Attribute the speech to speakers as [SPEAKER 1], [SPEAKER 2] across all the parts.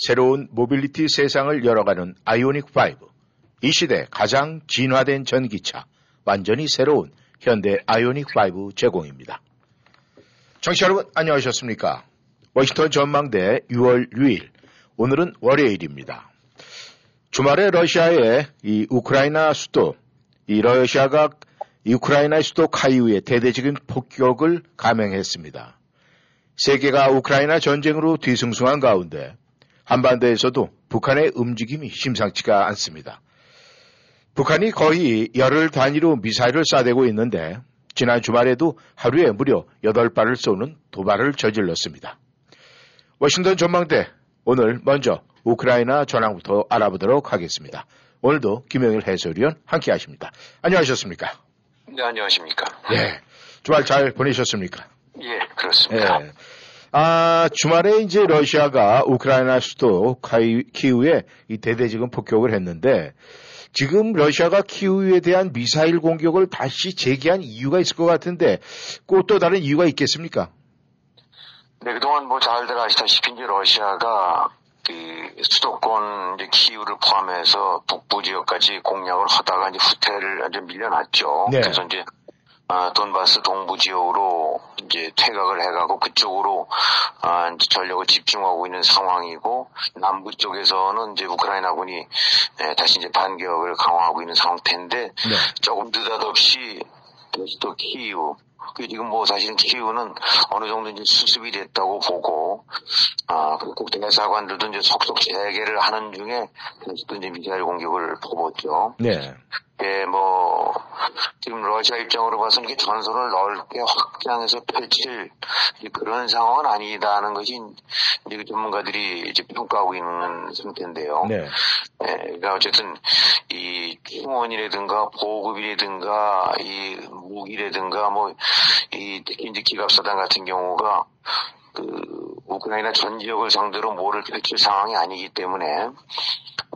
[SPEAKER 1] 새로운 모빌리티 세상을 열어가는 아이오닉 5. 이 시대 가장 진화된 전기차, 완전히 새로운 현대 아이오닉 5 제공입니다. 청취자 여러분 안녕하셨습니까? 워싱턴 전망대 6월 6일 오늘은 월요일입니다. 주말에 러시아의 이 우크라이나 수도 이 러시아가 우크라이나 수도 키이우에 대대적인 폭격을 감행했습니다. 세계가 우크라이나 전쟁으로 뒤숭숭한 가운데 한반도에서도 북한의 움직임이 심상치가 않습니다. 북한이 거의 열흘 단위로 미사일을 쏴대고 있는데 지난 주말에도 하루에 무려 8발을 쏘는 도발을 저질렀습니다. 워싱턴 전망대 오늘 먼저 우크라이나 전황부터 알아보도록 하겠습니다. 오늘도 김영일 해설위원 함께 하십니다. 안녕하셨습니까?
[SPEAKER 2] 네, 안녕하십니까.
[SPEAKER 1] 예. 주말 잘 보내셨습니까?
[SPEAKER 2] 예, 그렇습니다.
[SPEAKER 1] 예. 아, 주말에 이제 러시아가 우크라이나 수도 카이, 키우에 이 대대적인 폭격을 했는데 지금 러시아가 키우에 대한 미사일 공격을 다시 재개한 이유가 있을 것 같은데 꼭 또 다른 이유가 있겠습니까?
[SPEAKER 2] 네, 그동안 뭐 잘들 아시다시피 이제 러시아가 그 수도권 이제 키우를 포함해서 북부 지역까지 공략을 하다가 이제 후퇴를 이제 밀려났죠.
[SPEAKER 1] 네.
[SPEAKER 2] 그래서 이제 아, 돈바스 동부 지역으로 이제 퇴각을 해가고 그쪽으로 아, 이제 전력을 집중하고 있는 상황이고 남부 쪽에서는 이제 우크라이나군이 에, 다시 이제 반격을 강화하고 있는 상태인데
[SPEAKER 1] 네.
[SPEAKER 2] 조금 느닷없이 다시 또 키우 그 지금 뭐 사실은 키우는 어느 정도 이제 수습이 됐다고 보고 아 그리고 대사관들도 이제 속속 재개를 하는 중에 또 이제 미사일 공격을 퍼붓죠.
[SPEAKER 1] 네.
[SPEAKER 2] 예, 뭐, 지금 러시아 입장으로 봐서는 이게 전선을 넓게 확장해서 펼칠 그런 상황은 아니다는 것이 이제 그 전문가들이 이제 평가하고 있는 상태인데요.
[SPEAKER 1] 네.
[SPEAKER 2] 예, 그러니까 어쨌든 이 충원이라든가 보급이라든가 이 무기라든가 뭐이 특히 이제 기갑사단 같은 경우가 그 우크라이나 전 지역을 상대로 뭐를 펼칠 상황이 아니기 때문에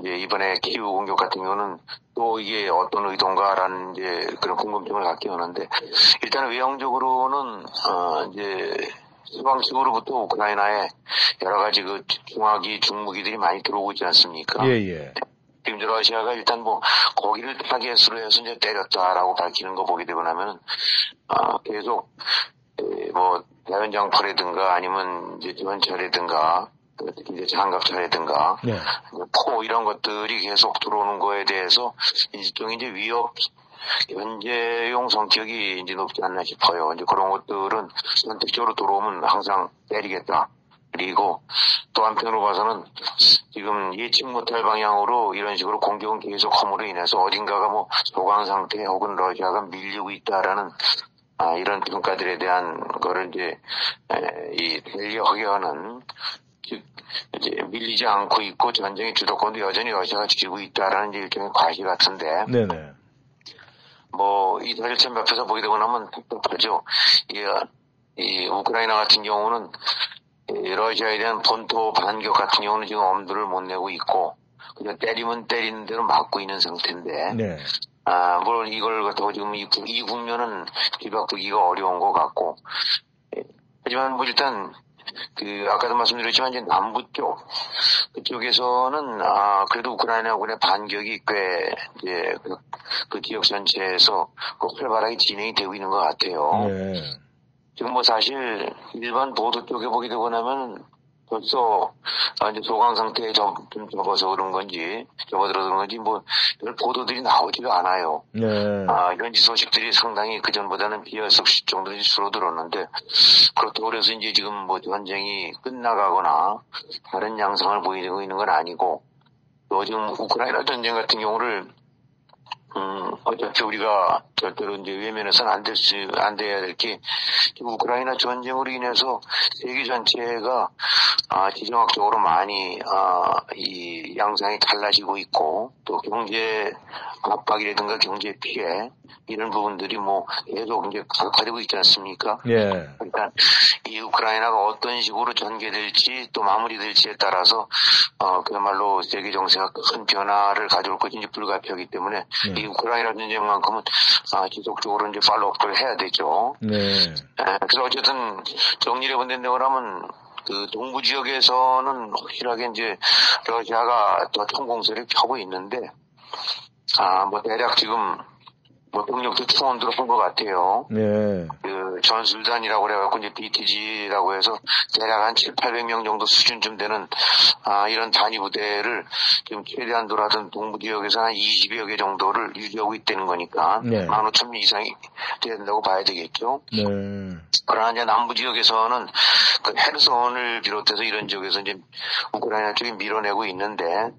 [SPEAKER 2] 이제 이번에 키우 공격 같은 경우는 또 이게 어떤 의도인가라는 이제 그런 궁금증을 갖게 하는데 일단 외형적으로는 어 이제 서방 측으로부터 우크라이나에 여러 가지 그 중화기 중무기들이 많이 들어오고 있지 않습니까?
[SPEAKER 1] 예, 예.
[SPEAKER 2] 지금 러시아가 일단 뭐 거기를 타겟으로 해서 이제 때렸다라고 밝히는 거 보게 되고 나면 아 계속 에, 뭐 대연장포라든가 아니면 이제 전차라든가 특히 이제 장갑차라든가
[SPEAKER 1] 네.
[SPEAKER 2] 포 이런 것들이 계속 들어오는 거에 대해서 일종의 이제 위협 현재용 성격이 이제 높지 않나 싶어요. 이제 그런 것들은 선택적으로 들어오면 항상 때리겠다. 그리고 또 한편으로 봐서는 지금 예측 못할 방향으로 이런 식으로 공격은 계속 허물로 인해서 어딘가가 뭐 소강 상태 혹은 러시아가 밀리고 있다라는 아, 이런 평가들에 대한 거를 이제 에, 이 대리하게 하는 즉 이제 밀리지 않고 있고 전쟁의 주도권도 여전히 러시아가 쥐고 있다라는 일종의 과시 같은데
[SPEAKER 1] 네네.
[SPEAKER 2] 뭐 이 사실 참 옆에서 보게 되고 나면 답답하죠. 이, 이 우크라이나 같은 경우는 이 러시아에 대한 본토 반격 같은 경우는 지금 엄두를 못 내고 있고 그냥 때리면 때리는 대로 맞고 있는 상태인데
[SPEAKER 1] 네.
[SPEAKER 2] 아, 물론 이걸 갖다가 지금 이, 국- 이 국면은 뒤바꾸기가 어려운 것 같고, 예, 하지만 뭐 일단, 그, 아까도 말씀드렸지만 이제 남부 쪽, 그쪽에서는, 아, 그래도 우크라이나군의 반격이 꽤, 이제, 그, 그 지역 전체에서 그 활발하게 진행이 되고 있는 것 같아요.
[SPEAKER 1] 네.
[SPEAKER 2] 지금 뭐 사실 일반 보도 쪽에 보게 되고 나면 벌써 아, 이제 소강 상태에 좀, 좀 접어서 그런 건지 접어들어서 그런 건지 뭐별 보도들이 나오지가 않아요.
[SPEAKER 1] 네.
[SPEAKER 2] 아, 현지 소식들이 상당히 그 전보다는 비할석 정도로 줄어들었는데 그렇다고 그래서 이제 지금 뭐 전쟁이 끝나가거나 다른 양상을 보이고 있는 건 아니고 또 지금 우크라이나 전쟁 같은 경우를 음, 어차피 우리가 절대로 이제 외면해서는 안 될 수, 안 돼야 될 게, 우크라이나 전쟁으로 인해서 세계 전체가, 아, 지정학적으로 많이, 아, 이 양상이 달라지고 있고, 또 경제 압박이라든가 경제 피해, 이런 부분들이 뭐 계속 이제 가속화되고 있지 않습니까?
[SPEAKER 1] 예.
[SPEAKER 2] 그러니까 이 우크라이나가 어떤 식으로 전개될지 또 마무리될지에 따라서 어 그야말로 세계 정세가 큰 변화를 가져올 것인지 불가피하기 때문에
[SPEAKER 1] 네.
[SPEAKER 2] 이 우크라이나 전쟁만큼은 아, 지속적으로 이제 팔로업을 해야 되죠.
[SPEAKER 1] 네.
[SPEAKER 2] 에, 그래서 어쨌든 정리를 본다고 하면 그 동부 지역에서는 확실하게 이제 러시아가 더 총공세를 펴고 있는데 아 뭐 대략 지금 뭐 병력도 충원들어 한것 같아요.
[SPEAKER 1] 네.
[SPEAKER 2] 그 전술단이라고 그래갖고 이제 BTG라고 해서 대략 한 7, 800명 정도 수준쯤 되는 아 이런 단위 부대를 지금 최대한 돌아던 동부 지역에서 한 20여 개 정도를 유지하고 있다는 거니까
[SPEAKER 1] 네.
[SPEAKER 2] 15,000명 이상이 된다고 봐야 되겠죠.
[SPEAKER 1] 네.
[SPEAKER 2] 그러나 이제 남부 지역에서는 그 헤르손을 비롯해서 이런 지역에서 이제 우크라이나 쪽이 밀어내고 있는데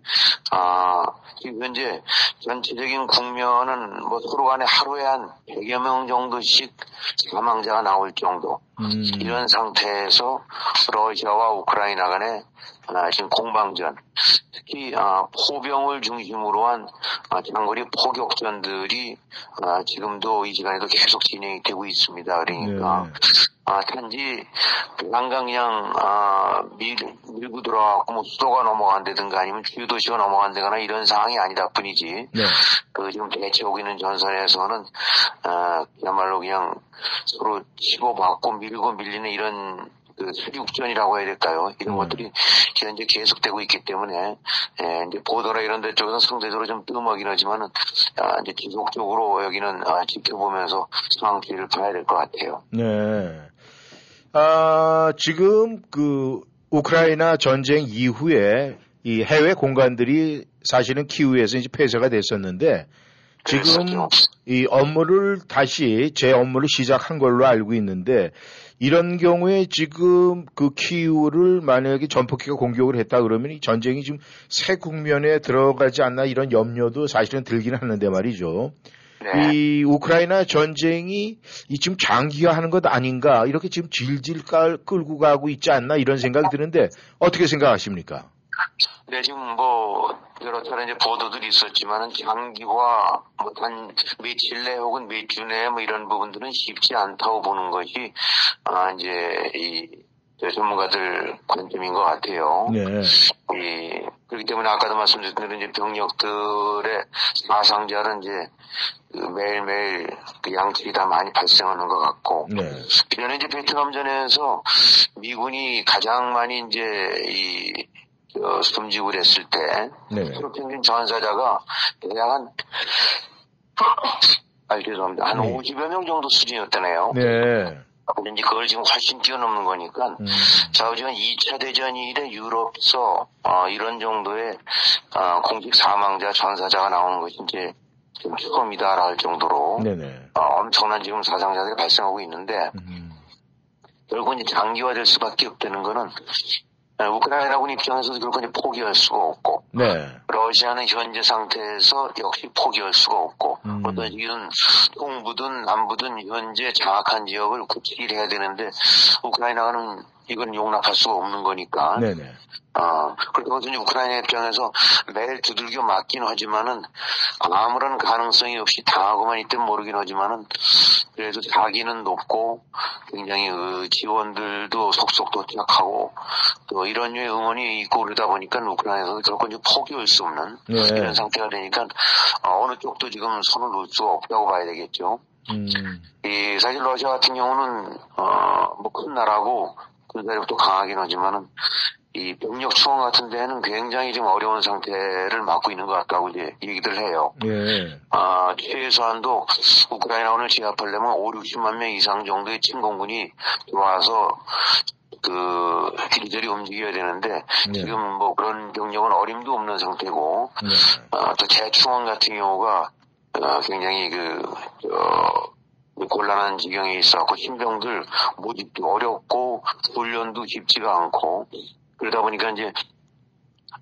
[SPEAKER 2] 아 지금 현재 전체적인 국면은 뭐 서로 간에 하루에 한 100여 명 정도씩 사망자가 나올 정도
[SPEAKER 1] 음.
[SPEAKER 2] 이런 상태에서 러시아와 우크라이나 간에 아, 지금 공방전, 특히 아, 포병을 중심으로 한 아, 장거리 포격전들이 아, 지금도 이 시간에도 계속 진행이 되고 있습니다. 그러니까
[SPEAKER 1] 네.
[SPEAKER 2] 아, 단지 난강 그냥 아, 밀, 밀고 들어가고 뭐 수도가 넘어간다든가 아니면 주요 도시가 넘어간다거나 이런 상황이 아니다 뿐이지
[SPEAKER 1] 네.
[SPEAKER 2] 그 지금 대치하고 있는 전선에서는 아, 그야말로 그냥 서로 치고받고 밀고 밀리는 이런 그 수륙전이라고 해야 될까요? 이런
[SPEAKER 1] 음.
[SPEAKER 2] 것들이 현재 계속되고 있기 때문에 예, 이제 보도나 이런 데 쪽에서 상대적으로 좀 뜸하긴 하지만은 아, 이제 지속적으로 여기는 아, 지켜보면서 상황 추이를 봐야 될 것 같아요.
[SPEAKER 1] 네. 아, 지금 그 우크라이나 전쟁 이후에 이 해외 공간들이 사실은 키우에서 이제 폐쇄가 됐었는데 지금
[SPEAKER 2] 그랬었죠.
[SPEAKER 1] 이 업무를 다시 제 업무를 시작한 걸로 알고 있는데 이런 경우에 지금 그 키우를 만약에 전폭기가 공격을 했다 그러면 이 전쟁이 지금 새 국면에 들어가지 않나 이런 염려도 사실은 들긴 하는데 말이죠.
[SPEAKER 2] 네.
[SPEAKER 1] 이 우크라이나 전쟁이 이 지금 장기화하는 것 아닌가 이렇게 지금 질질 깔, 끌고 가고 있지 않나 이런 생각이 드는데 어떻게 생각하십니까?
[SPEAKER 2] 네, 지금 뭐, 여러 차례 이제 보도들이 있었지만은 장기화, 뭐, 단 며칠 내 혹은 몇 주내뭐 이런 부분들은 쉽지 않다고 보는 것이, 아, 이제, 이, 저 전문가들 관점인 것 같아요.
[SPEAKER 1] 네.
[SPEAKER 2] 이, 그렇기 때문에 아까도 말씀드린 대로 이제 병력들의 사상자는 이제 그 매일매일 그 양측이 다 많이 발생하는 것 같고,
[SPEAKER 1] 네.
[SPEAKER 2] 이전에 이제 베트남전에서 미군이 가장 많이 이제 이 저, 숨지고 그랬을 때
[SPEAKER 1] 네.
[SPEAKER 2] 서로 평균 전사자가 대략 한 아, 죄송합니다. 한
[SPEAKER 1] 네.
[SPEAKER 2] 50여 명 정도 수준이었다네요.
[SPEAKER 1] 네.
[SPEAKER 2] 이제 그걸 지금 훨씬 뛰어넘는 거니까
[SPEAKER 1] 음.
[SPEAKER 2] 좌우지간 2차 대전 이래 유럽서 어, 이런 정도의 어, 공식 사망자 전사자가 나오는 것이 이제 지금 처음이다라 할 정도로
[SPEAKER 1] 네네.
[SPEAKER 2] 어, 엄청난 지금 사상자들이 발생하고 있는데
[SPEAKER 1] 음.
[SPEAKER 2] 결국 이제 장기화될 수밖에 없다는 거는 어, 우크라이나군 입장에서도 이제 포기할 수가 없고
[SPEAKER 1] 네.
[SPEAKER 2] 러시아는 현재 상태에서 역시 포기할 수가 없고
[SPEAKER 1] 음.
[SPEAKER 2] 어떤 이런 동부든 남부든 현재 장악한 지역을 굳히기 해야 되는데 우크라이나는 이건 용납할 수가 없는 거니까
[SPEAKER 1] 네네.
[SPEAKER 2] 어, 이제 우크라이나 입장에서 매일 두들겨 맞긴 하지만은 아무런 가능성이 없이 당하고만 있든 모르긴 하지만은 그래도 자기는 높고 굉장히 그 지원들도 속속 도착하고 또 이런 류의 응원이 있고 그러다 보니까 우크라이나에서 결코 이제 포기할 수 없는
[SPEAKER 1] 네.
[SPEAKER 2] 이런 상태가 되니까 어, 어느 쪽도 지금 손을 놓을 수가 없다고 봐야 되겠죠.
[SPEAKER 1] 음.
[SPEAKER 2] 이 사실 러시아 같은 경우는 어뭐 큰 나라고 군사력도 강하긴 하지만은 이 병력 충원 같은 데는 굉장히 지금 어려운 상태를 맞고 있는 것 같다고 이제 얘기들 해요.
[SPEAKER 1] 예.
[SPEAKER 2] 아, 최소한도 우크라이나군을 제압하려면 5, 60만 명 이상 정도의 침공군이 들어와서 그 이리저리 움직여야 되는데
[SPEAKER 1] 네.
[SPEAKER 2] 지금 뭐 그런 병력은 어림도 없는 상태고
[SPEAKER 1] 네.
[SPEAKER 2] 아, 또 재충원 같은 경우가 어, 굉장히 그 어, 곤란한 지경에 있어갖고 신병들 모집도 어렵고 훈련도 쉽지가 않고 그러다 보니까 이제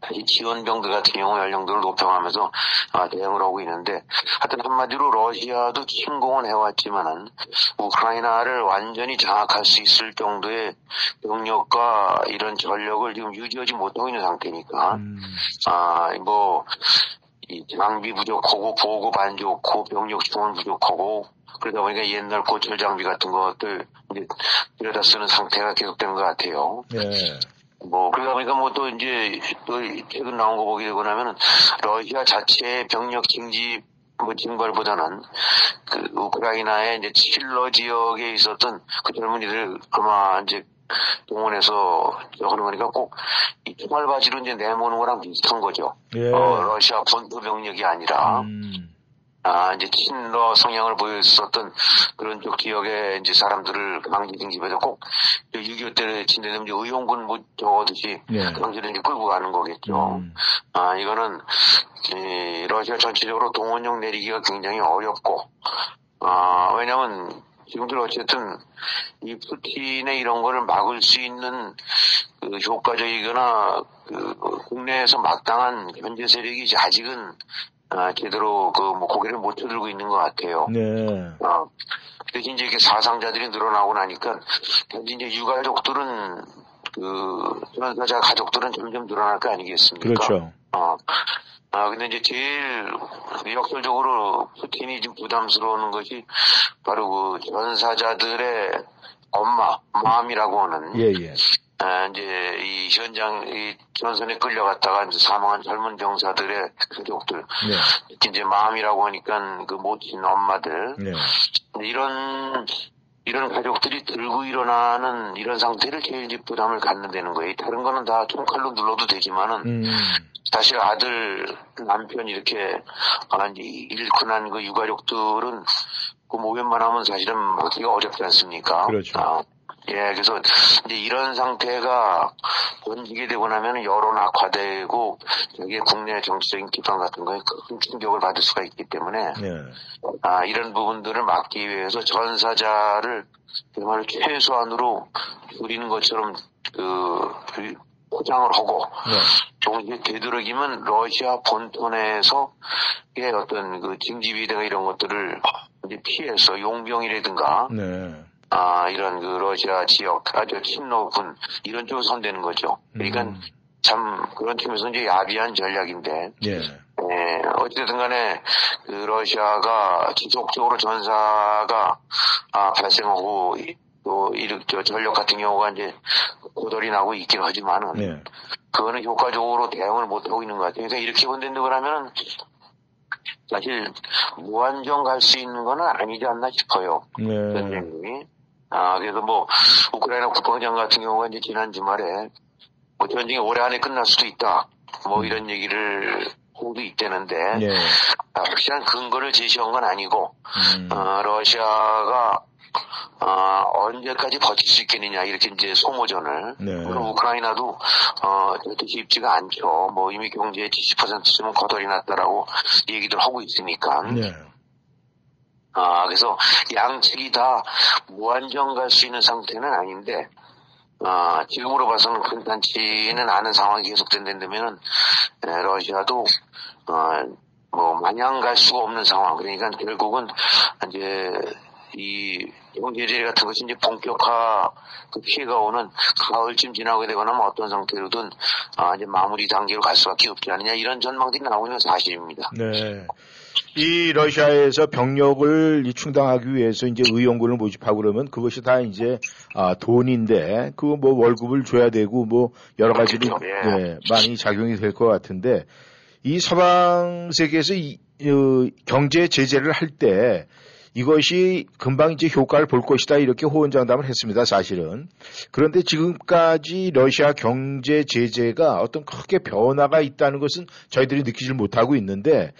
[SPEAKER 2] 다시 지원병들 같은 경우 연령들을 높여가면서 아, 대응을 하고 있는데 하여튼 한마디로 러시아도 침공은 해왔지만은 우크라이나를 완전히 장악할 수 있을 정도의 병력과 이런 전력을 지금 유지하지 못하고 있는 상태니까.
[SPEAKER 1] 음,
[SPEAKER 2] 아뭐 이 장비 부족하고 보급 안 좋고 병력 지원 부족하고 그러다 보니까 옛날 고철 장비 같은 것들 이제 들여다 쓰는 상태가 계속되는 것 같아요.
[SPEAKER 1] 예.
[SPEAKER 2] 뭐 그러다 보니까 뭐 또 이제 또 최근 나온 거 보게 되고 나면은 러시아 자체의 병력 징집 뭐 징발보다는 그 우크라이나의 이제 칠러 지역에 있었던 그 젊은이들 아마 이제 동원해서 하는 거니까 꼭이 총알 바지로 이제 내모는 거랑 비슷한 거죠.
[SPEAKER 1] 예.
[SPEAKER 2] 어, 러시아 본토 병력이 아니라
[SPEAKER 1] 음,
[SPEAKER 2] 아, 이제 친러 성향을 보였었던 그런 쪽 지역의 이제 사람들을 강제 징집해서 꼭6.25 때 진대되면 이제 의용군 뭐 저거듯이
[SPEAKER 1] 예.
[SPEAKER 2] 강제로 이제 끌고 가는 거겠죠.
[SPEAKER 1] 음,
[SPEAKER 2] 아, 이거는, 이, 러시아 전체적으로 동원령 내리기가 굉장히 어렵고, 아, 왜냐면, 지금들 어쨌든, 이 푸틴의 이런 거를 막을 수 있는, 그, 효과적이거나, 그, 국내에서 막당한 현재 세력이 아직은, 아, 제대로 그, 뭐, 고개를 못 들고 있는 것 같아요.
[SPEAKER 1] 네.
[SPEAKER 2] 어, 대신 이제 이렇게 사상자들이 늘어나고 나니까, 현재 이제 유가족들은, 그, 전사자 가족들은 점점 늘어날 거 아니겠습니까?
[SPEAKER 1] 그렇죠.
[SPEAKER 2] 어. 아, 근데 이제 제일 역설적으로 푸틴이 지금 부담스러운 것이 바로 그 전사자들의 엄마, 마음이라고 하는,
[SPEAKER 1] 예, 예.
[SPEAKER 2] 아, 이제 이 현장, 이 전선에 끌려갔다가 이제 사망한 젊은 병사들의 가족들,
[SPEAKER 1] 네.
[SPEAKER 2] 이제 마음이라고 하니까 그 모친 엄마들,
[SPEAKER 1] 네.
[SPEAKER 2] 이런 이런 가족들이 들고 일어나는 이런 상태를 제일 이제 부담을 갖는 다는 거예요. 다른 거는 다 총칼로 눌러도 되지만은
[SPEAKER 1] 음,
[SPEAKER 2] 사실 아들, 남편 이렇게 아, 잃고 난 그 유가족들은 그 모면만 하면 사실은 막기가 어렵지 않습니까?
[SPEAKER 1] 그렇죠.
[SPEAKER 2] 아, 예, 그래서 이제 이런 상태가 번지게 되고 나면 여론 악화되고 여기에 국내 정치적인 기반 같은 거에 큰 충격을 받을 수가 있기 때문에
[SPEAKER 1] 네.
[SPEAKER 2] 아, 이런 부분들을 막기 위해서 전사자를 정말 최소한으로 줄이는 것처럼 그 포장을 하고
[SPEAKER 1] 네.
[SPEAKER 2] 동시에 되도록이면 러시아 본토 내에서 의 어떤 그 징집이든가 이런 것들을 이제 피해서 용병이라든가
[SPEAKER 1] 네.
[SPEAKER 2] 아 이런 그 러시아 지역 아주 친노군 이런 쪽으로 선대는 거죠. 그러니까
[SPEAKER 1] 음,
[SPEAKER 2] 참 그런 팀에서 이제 야비한 전략인데
[SPEAKER 1] 예.
[SPEAKER 2] 예, 어쨌든 간에 그 러시아가 지속적으로 전사가 아, 발생하고 이- 또 이렇게 저 전력 같은 경우가 이제 고돌이 나고 있긴 하지만은
[SPEAKER 1] 네.
[SPEAKER 2] 그거는 효과적으로 대응을 못 하고 있는 것 같아요. 그러니까 이렇게 본다고 그러면 사실 무한정 갈 수 있는 거는 아니지 않나 싶어요.
[SPEAKER 1] 네.
[SPEAKER 2] 전쟁이. 아, 그래서 뭐, 우크라이나 국방장 같은 경우가 이제 지난 주말에, 뭐 전쟁이 올해 안에 끝날 수도 있다. 뭐 이런 얘기를 하고 있다는데,
[SPEAKER 1] 예.
[SPEAKER 2] 아, 확실한 근거를 제시한 건 아니고,
[SPEAKER 1] 음,
[SPEAKER 2] 어, 러시아가, 어, 언제까지 버틸 수 있겠느냐, 이렇게 이제 소모전을.
[SPEAKER 1] 네.
[SPEAKER 2] 물론 우크라이나도, 어, 쉽지가 않죠. 뭐 이미 경제의 70%쯤은 거덜이 났다라고 얘기들 하고 있으니까.
[SPEAKER 1] 네.
[SPEAKER 2] 아, 그래서 양측이 다 무한정 갈 수 있는 상태는 아닌데, 아, 지금으로 봐서는 간단치는 않은 상황이 계속된다면은, 에, 러시아도, 어, 뭐, 마냥 갈 수가 없는 상황. 그러니까 결국은, 이제, 이, 경제제재 같은 것이 이제 본격화, 그 피해가 오는 가을쯤 지나게 되거나 뭐 어떤 상태로든, 아, 이제 마무리 단계로 갈 수밖에 없지 않느냐, 이런 전망들이 나오고 있는 사실입니다.
[SPEAKER 1] 네. 이 러시아에서 병력을 이 충당하기 위해서 이제 의용군을 모집하고 그러면 그것이 다 이제 아 돈인데 그거 뭐 월급을 줘야 되고 뭐 여러 가지로
[SPEAKER 2] 그렇죠. 예.
[SPEAKER 1] 네, 많이 작용이 될 것 같은데 이 서방 세계에서 이, 어, 경제 제재를 할 때 이것이 금방 이제 효과를 볼 것이다 이렇게 호언장담을 했습니다 사실은 그런데 지금까지 러시아 경제 제재가 어떤 크게 변화가 있다는 것은 저희들이 느끼질 못하고 있는데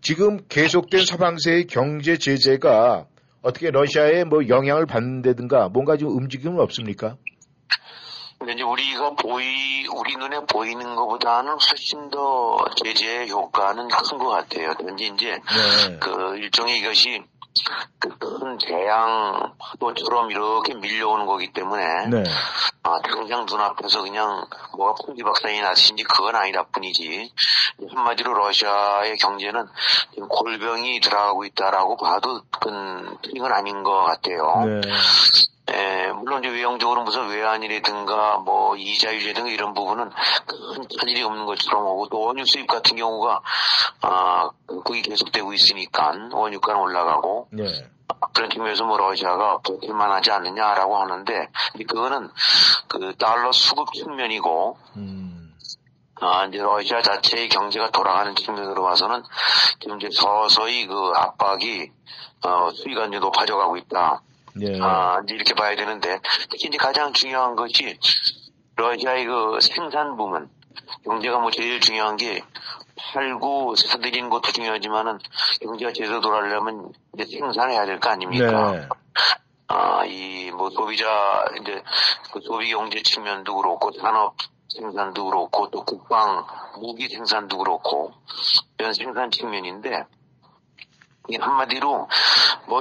[SPEAKER 1] 지금 계속된 서방세의 경제 제재가 어떻게 러시아에 뭐 영향을 받는다든가 뭔가 좀 움직임은 없습니까?
[SPEAKER 2] 근데 이제 우리가 보이, 우리 눈에 보이는 것보다는 훨씬 더 제재의 효과는 큰 것 같아요. 현재 이제
[SPEAKER 1] 네.
[SPEAKER 2] 그 일종의 이것이 그큰 재앙 파도처럼 이렇게 밀려오는 거기 때문에
[SPEAKER 1] 네.
[SPEAKER 2] 아, 당장 눈앞에서 그냥 뭐가 풍지박산이 났는지 그건 아니다 뿐이지 한마디로 러시아의 경제는 골병이 들어가고 있다라고 봐도 그건 틀린 건 아닌 것 같아요.
[SPEAKER 1] 네.
[SPEAKER 2] 예, 물론 이제 외형적으로 무슨 외환이라든가 뭐 이자율이라든가 이런 부분은 큰 차질이 없는 것처럼 오고 또 원유 수입 같은 경우가 아 그게 계속되고 있으니까 원유가는 올라가고
[SPEAKER 1] 네.
[SPEAKER 2] 그런 측면에서 뭐 러시아가 버틸만 하지 않느냐라고 하는데 그거는 그 달러 수급 측면이고
[SPEAKER 1] 음.
[SPEAKER 2] 아 이제 러시아 자체의 경제가 돌아가는 측면으로 봐서는 지금 이제 서서히 그 압박이 어 수위가 이제 높아져 가고 있다.
[SPEAKER 1] 예.
[SPEAKER 2] 아, 이제 이렇게 봐야 되는데, 특히 이제 가장 중요한 것이, 러시아의 그 생산 부문, 경제가 뭐 제일 중요한 게, 팔고 사들이는 것도 중요하지만은, 경제가 제대로 돌아가려면 이제 생산해야 될 거 아닙니까?
[SPEAKER 1] 네.
[SPEAKER 2] 아, 이, 뭐, 소비자, 이제, 그 소비 경제 측면도 그렇고, 산업 생산도 그렇고, 또 국방, 무기 생산도 그렇고, 이런 생산 측면인데, 한마디로, 뭐,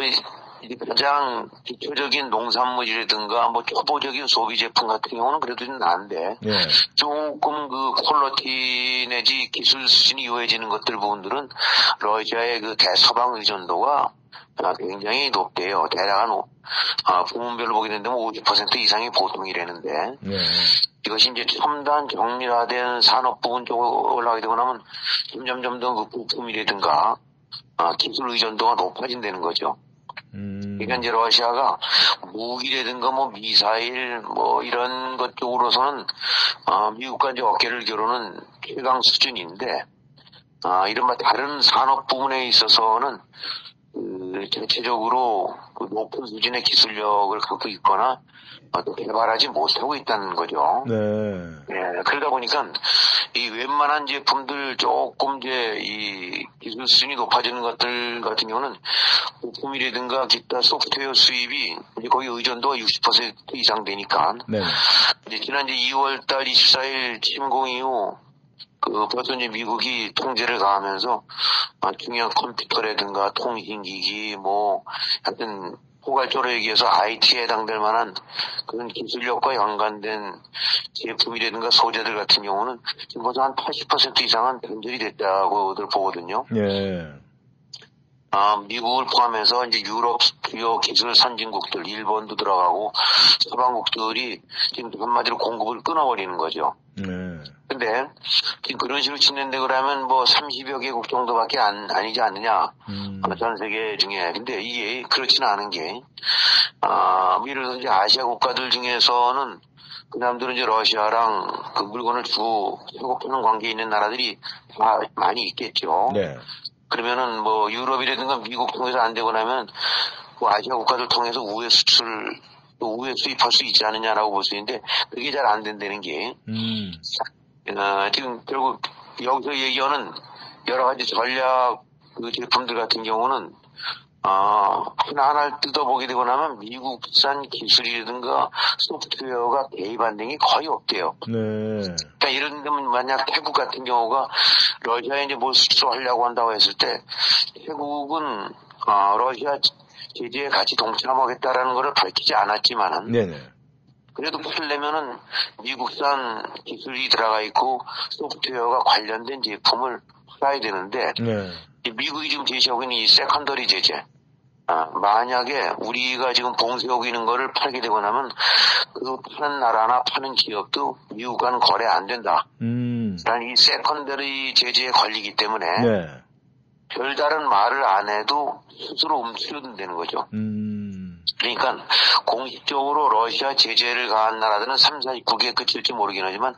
[SPEAKER 2] 이- 가장 기초적인 농산물이라든가, 뭐, 초보적인 소비 제품 같은 경우는 그래도 좀 나은데,
[SPEAKER 1] 예.
[SPEAKER 2] 조금 그 퀄러티 내지 기술 수준이 요해지는 것들 부분들은 러시아의 그 대서방 의존도가 아, 굉장히 높대요. 대략 한, 오- 아, 부문별로 보게 된다면 50% 이상이 보통이라는데,
[SPEAKER 1] 예.
[SPEAKER 2] 이것이 이제 첨단 정밀화된 산업 부분 쪽으로 올라가게 되고 나면 점점점 더 그 부품이라든가, 아, 기술 의존도가 높아진다는 거죠.
[SPEAKER 1] 음.
[SPEAKER 2] 그러니까 이제 러시아가 무기라든가 뭐 미사일 뭐 이런 것 쪽으로서는 아, 미국과 이제 어깨를 겨루는 최강 수준인데 아, 이른바 다른 산업 부분에 있어서는 그 전체적으로 그 높은 수준의 기술력을 갖고 있거나 개발하지 못하고 있다는 거죠.
[SPEAKER 1] 네.
[SPEAKER 2] 예, 그러다 보니까 이 웬만한 제품들 조금 이제 이 기술 수준이 높아지는 것들 같은 경우는 부품이라든가 기타 소프트웨어 수입이 이제 거기 의존도가 60% 이상 되니까
[SPEAKER 1] 네.
[SPEAKER 2] 이제 지난 이제 2월 달 24일 침공 이후 그 이제 미국이 통제를 가하면서 아, 중요한 컴퓨터라든가 통신기기 뭐 하여튼 포괄적으로 얘기해서 IT에 해당될 만한 그런 기술력과 연관된 제품이라든가 소재들 같은 경우는 지금 벌써 한 80% 이상은 변절이 됐다고들 보거든요.
[SPEAKER 1] 예.
[SPEAKER 2] 아, 미국을 포함해서 이제 유럽 주요 기술 선진국들, 일본도 들어가고 서방국들이 지금 한마디로 공급을 끊어버리는 거죠.
[SPEAKER 1] 네.
[SPEAKER 2] 근데 지금 그런 식으로 치는데 그러면 뭐 30여 개국 정도밖에 안, 아니지 않느냐.
[SPEAKER 1] 음.
[SPEAKER 2] 어, 전 세계 중에. 근데 이게 그렇지는 않은 게, 아, 뭐 예를 들어서 이제 아시아 국가들 중에서는 그 사람들은 이제 러시아랑 그 물건을 주고 파는 관계에 있는 나라들이 다 많이 있겠죠.
[SPEAKER 1] 네.
[SPEAKER 2] 그러면은 뭐 유럽이라든가 미국 통해서 안 되고 나면 그 아시아 국가들 통해서 우회 수출 또 우회 수입할 수 있지 않느냐라고 볼 수 있는데 그게 잘 안 된다는 게
[SPEAKER 1] 음.
[SPEAKER 2] 어, 지금 결국 여기서 얘기하는 여러 가지 전략 그 제품들 같은 경우는 아, 하나하나를 뜯어보게 되고 나면 미국산 기술이라든가 소프트웨어가 개입한 등이 거의 없대요.
[SPEAKER 1] 네.
[SPEAKER 2] 그러니까 이런 데면 만약 태국 같은 경우가 러시아에 이제 뭘 수출하려고 한다고 했을 때 태국은 아, 러시아 제재에 같이 동참하겠다라는 것을 밝히지 않았지만은
[SPEAKER 1] 네네.
[SPEAKER 2] 그래도 팔려면은 미국산 기술이 들어가 있고 소프트웨어가 관련된 제품을 팔아야 되는데
[SPEAKER 1] 네.
[SPEAKER 2] 이 미국이 지금 제시하고 있는 이 secondary 제재 아, 만약에 우리가 지금 봉쇄하고 있는 거를 팔게 되고 나면 그 파는 나라나 파는 기업도 미국과는 거래 안 된다.
[SPEAKER 1] 음.
[SPEAKER 2] 라는 이 secondary 제재에 걸리기 때문에
[SPEAKER 1] 네.
[SPEAKER 2] 별다른 말을 안 해도 스스로 움츠러든다는 거죠.
[SPEAKER 1] 음.
[SPEAKER 2] 그러니까 공식적으로 러시아 제재를 가한 나라들은 3, 40개에 그칠지 모르긴 하지만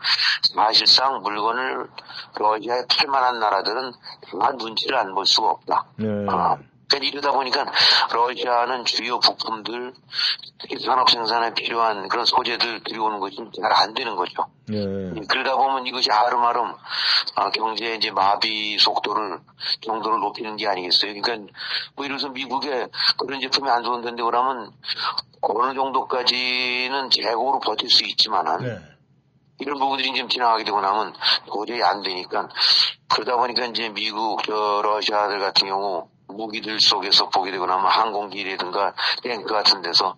[SPEAKER 2] 사실상 물건을 러시아에 팔 만한 나라들은 다 눈치를 안 볼 수가 없다.
[SPEAKER 1] 네.
[SPEAKER 2] 아, 이러다 보니까 러시아는 주요 부품들, 특히 산업 생산에 필요한 그런 소재들 들여오는 것이 잘 안 되는 거죠.
[SPEAKER 1] 네.
[SPEAKER 2] 그러다 보면 이것이 아름아름 아, 경제의 이제 마비 속도를 정도를 높이는 게 아니겠어요. 그러니까 뭐 예를 미국에 그런 제품이 안 좋은데 그러면 어느 정도까지는 재고로 버틸 수 있지만은
[SPEAKER 1] 네.
[SPEAKER 2] 이런 부분들이 좀 지나가게 되고 나면 도저히 안 되니까 그러다 보니까 이제 미국 저 러시아들 같은 경우 무기들 속에서 보게 되거나 하면 항공기라든가 탱크 같은 데서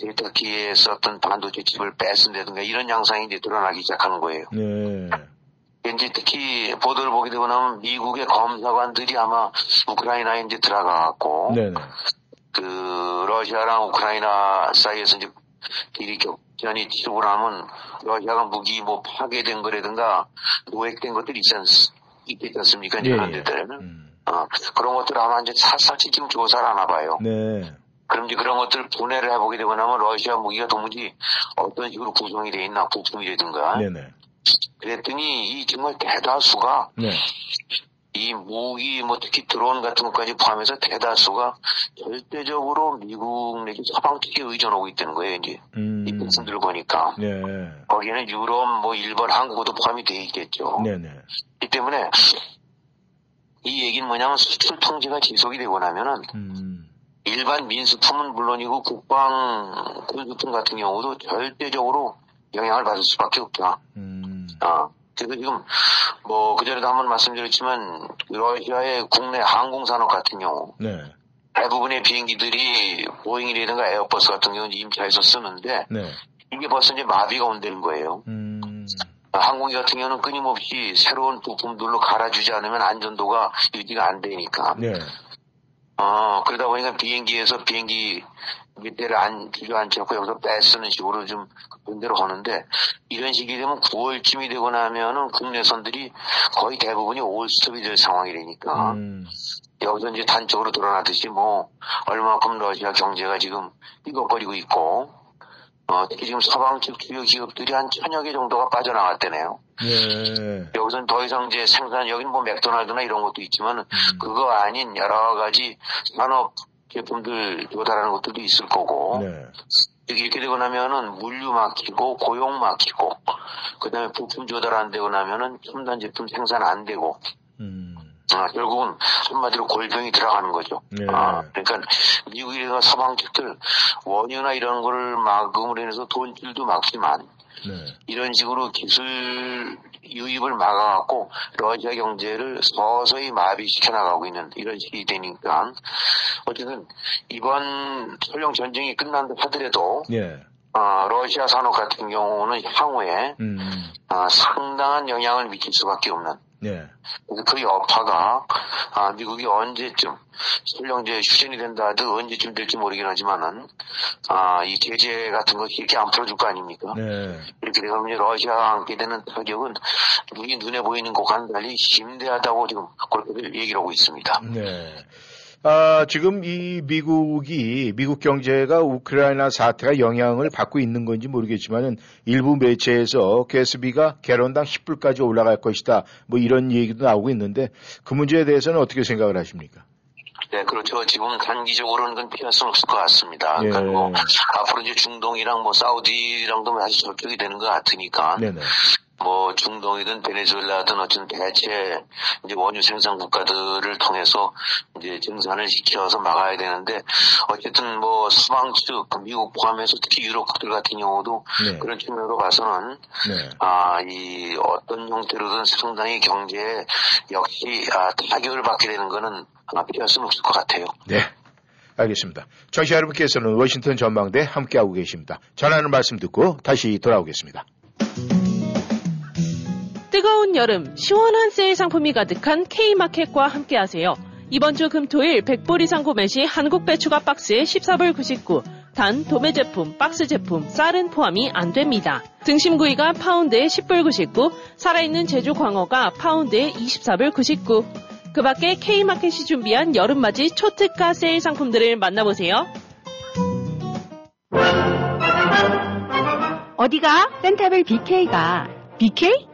[SPEAKER 2] 세탁기에 썼던 반도체 칩을 뺏은다든가 이런 양상이 이제 드러나기 시작하는 거예요.
[SPEAKER 1] 네.
[SPEAKER 2] 이제 특히 보도를 보게 되고 나면 미국의 검사관들이 아마 우크라이나에 이제 들어가갖고
[SPEAKER 1] 네네.
[SPEAKER 2] 그 러시아랑 우크라이나 사이에서 이제 길이 격전이 치고 나면 러시아가 무기 뭐 파괴된 거라든가 노획된 것들이 있지, 않, 있겠지 않습니까? 이제
[SPEAKER 1] 예,
[SPEAKER 2] 그런
[SPEAKER 1] 예.
[SPEAKER 2] 데들은.
[SPEAKER 1] 음.
[SPEAKER 2] 어, 그런 것들 아마 이제 샅샅이 지금 조사를 하나 봐요.
[SPEAKER 1] 네.
[SPEAKER 2] 그럼 이제 그런 것들 분해를 해보게 되고 나면 러시아 무기가 도무지 어떤 식으로 구성이 돼 있나 부품이라든가
[SPEAKER 1] 네네.
[SPEAKER 2] 그랬더니 이 정말 대다수가
[SPEAKER 1] 네.
[SPEAKER 2] 이 무기 뭐 특히 드론 같은 것까지 포함해서 대다수가 절대적으로 미국 내지 서방 측에 의존하고 있다는 거예요 이제
[SPEAKER 1] 음.
[SPEAKER 2] 이 백성들을 보니까
[SPEAKER 1] 네.
[SPEAKER 2] 거기에는 유럽 뭐 일본 한국도 포함이 돼 있겠죠
[SPEAKER 1] 네네.
[SPEAKER 2] 이 때문에 이 얘기는 뭐냐면 수출 통제가 지속이 되고 나면은
[SPEAKER 1] 음.
[SPEAKER 2] 일반 민수품은 물론이고 국방 군수품 같은 경우도 절대적으로 영향을 받을 수밖에 없다.
[SPEAKER 1] 음.
[SPEAKER 2] 아, 그래서 지금 뭐 그전에도 한번 말씀드렸지만 러시아의 국내 항공산업 같은 경우
[SPEAKER 1] 네.
[SPEAKER 2] 대부분의 비행기들이 보잉이라든가 에어버스 같은 경우는 임차해서 쓰는데
[SPEAKER 1] 네.
[SPEAKER 2] 이게 벌써 이제 마비가 온다는 거예요.
[SPEAKER 1] 음.
[SPEAKER 2] 항공기 같은 경우는 끊임없이 새로운 부품들로 갈아주지 않으면 안전도가 유지가 안 되니까.
[SPEAKER 1] 네.
[SPEAKER 2] 어, 그러다 보니까 비행기에서 비행기 밑에를 안, 주저앉지 않고 여기서 빼쓰는 식으로 좀 분대로 하는데 이런 식이 되면 9월쯤이 되고 나면은 국내선들이 거의 대부분이 올스톱이 될 상황이 되니까
[SPEAKER 1] 음.
[SPEAKER 2] 여기서 이제 단적으로 드러나듯이 뭐 얼마만큼 러시아 경제가 지금 삐걱거리고 있고 어, 특히 지금 서방 측 주요 기업들이 한 천여 개 정도가 빠져나갔다네요.
[SPEAKER 1] 네.
[SPEAKER 2] 여기서는 더 이상 이제 생산, 여기는 뭐 맥도날드나 이런 것도 있지만
[SPEAKER 1] 음.
[SPEAKER 2] 그거 아닌 여러 가지 산업 제품들 조달하는 것들도 있을 거고
[SPEAKER 1] 네.
[SPEAKER 2] 이렇게 되고 나면은 물류 막히고 고용 막히고 그다음에 부품 조달 안 되고 나면은 첨단 제품 생산 안 되고
[SPEAKER 1] 음.
[SPEAKER 2] 아, 결국은 한마디로 골병이 들어가는 거죠.
[SPEAKER 1] 네.
[SPEAKER 2] 아, 그러니까 미국이나 서방 측들 원유나 이런 거를 막음으로 인해서 돈줄도 막지만
[SPEAKER 1] 네.
[SPEAKER 2] 이런 식으로 기술 유입을 막아갖고 러시아 경제를 서서히 마비시켜 나가고 있는 이런 식이 되니까 어쨌든 이번 설령 전쟁이 끝난다 하더라도
[SPEAKER 1] 네.
[SPEAKER 2] 아, 러시아 산업 같은 경우는 향후에
[SPEAKER 1] 음.
[SPEAKER 2] 아, 상당한 영향을 미칠 수밖에 없는
[SPEAKER 1] 네.
[SPEAKER 2] 그래서 그 여파가 아, 미국이 언제쯤 설령 이제 휴전이 된다 하도 언제쯤 될지 모르긴 하지만은 아, 이 제재 같은 거 이렇게 안 풀어줄 거 아닙니까?
[SPEAKER 1] 네.
[SPEAKER 2] 이렇게 되면 이제 러시아가 안게 되는 타격은 눈이 눈에 보이는 것과는 달리 심대하다고 지금 그렇게 얘기를 하고 있습니다.
[SPEAKER 1] 네. 아, 지금 이 미국이, 미국 경제가 우크라이나 사태가 영향을 받고 있는 건지 모르겠지만은 일부 매체에서 가스비가 개론당 10불까지 올라갈 것이다. 뭐 이런 얘기도 나오고 있는데 그 문제에 대해서는 어떻게 생각을 하십니까?
[SPEAKER 2] 네, 그렇죠. 지금 단기적으로는 그건 피할 수는 없을 것 같습니다.
[SPEAKER 1] 예.
[SPEAKER 2] 그러니까 뭐 앞으로 이제 중동이랑 뭐 사우디랑도 다시 접촉이 되는 것 같으니까
[SPEAKER 1] 네네.
[SPEAKER 2] 뭐 중동이든 베네수엘라든 어쨌든 대체 이제 원유 생산 국가들을 통해서 이제 증산을 시켜서 막아야 되는데 어쨌든 뭐 서방 측 미국 포함해서 특히 유럽 국들 같은 경우도
[SPEAKER 1] 네.
[SPEAKER 2] 그런 측면으로 봐서는
[SPEAKER 1] 네.
[SPEAKER 2] 아, 이 어떤 형태로든 상당히 경제에 역시 아, 타격을 받게 되는 거는 아, 피할 수는 없을 것 같아요.
[SPEAKER 1] 네. 알겠습니다. 청취자 여러분께서는 워싱턴 전망대 함께하고 계십니다. 전하는 말씀 듣고 다시 돌아오겠습니다.
[SPEAKER 3] 뜨거운 여름, 시원한 세일 상품이 가득한 K마켓과 함께하세요. 이번 주 금토일 100불 이상 구 매 시 한국 배추가 박스에 14불 99, 단 도매 제품, 박스 제품, 쌀은 포함이 안 됩니다. 등심구이가 파운드에 10불 99, 살아있는 제주 광어가 파운드에 24불 99. 그 밖에 K마켓이 준비한 여름맞이 초특가 세일 상품들을 만나보세요.
[SPEAKER 4] 어디가? 센타빌 BK가. BK?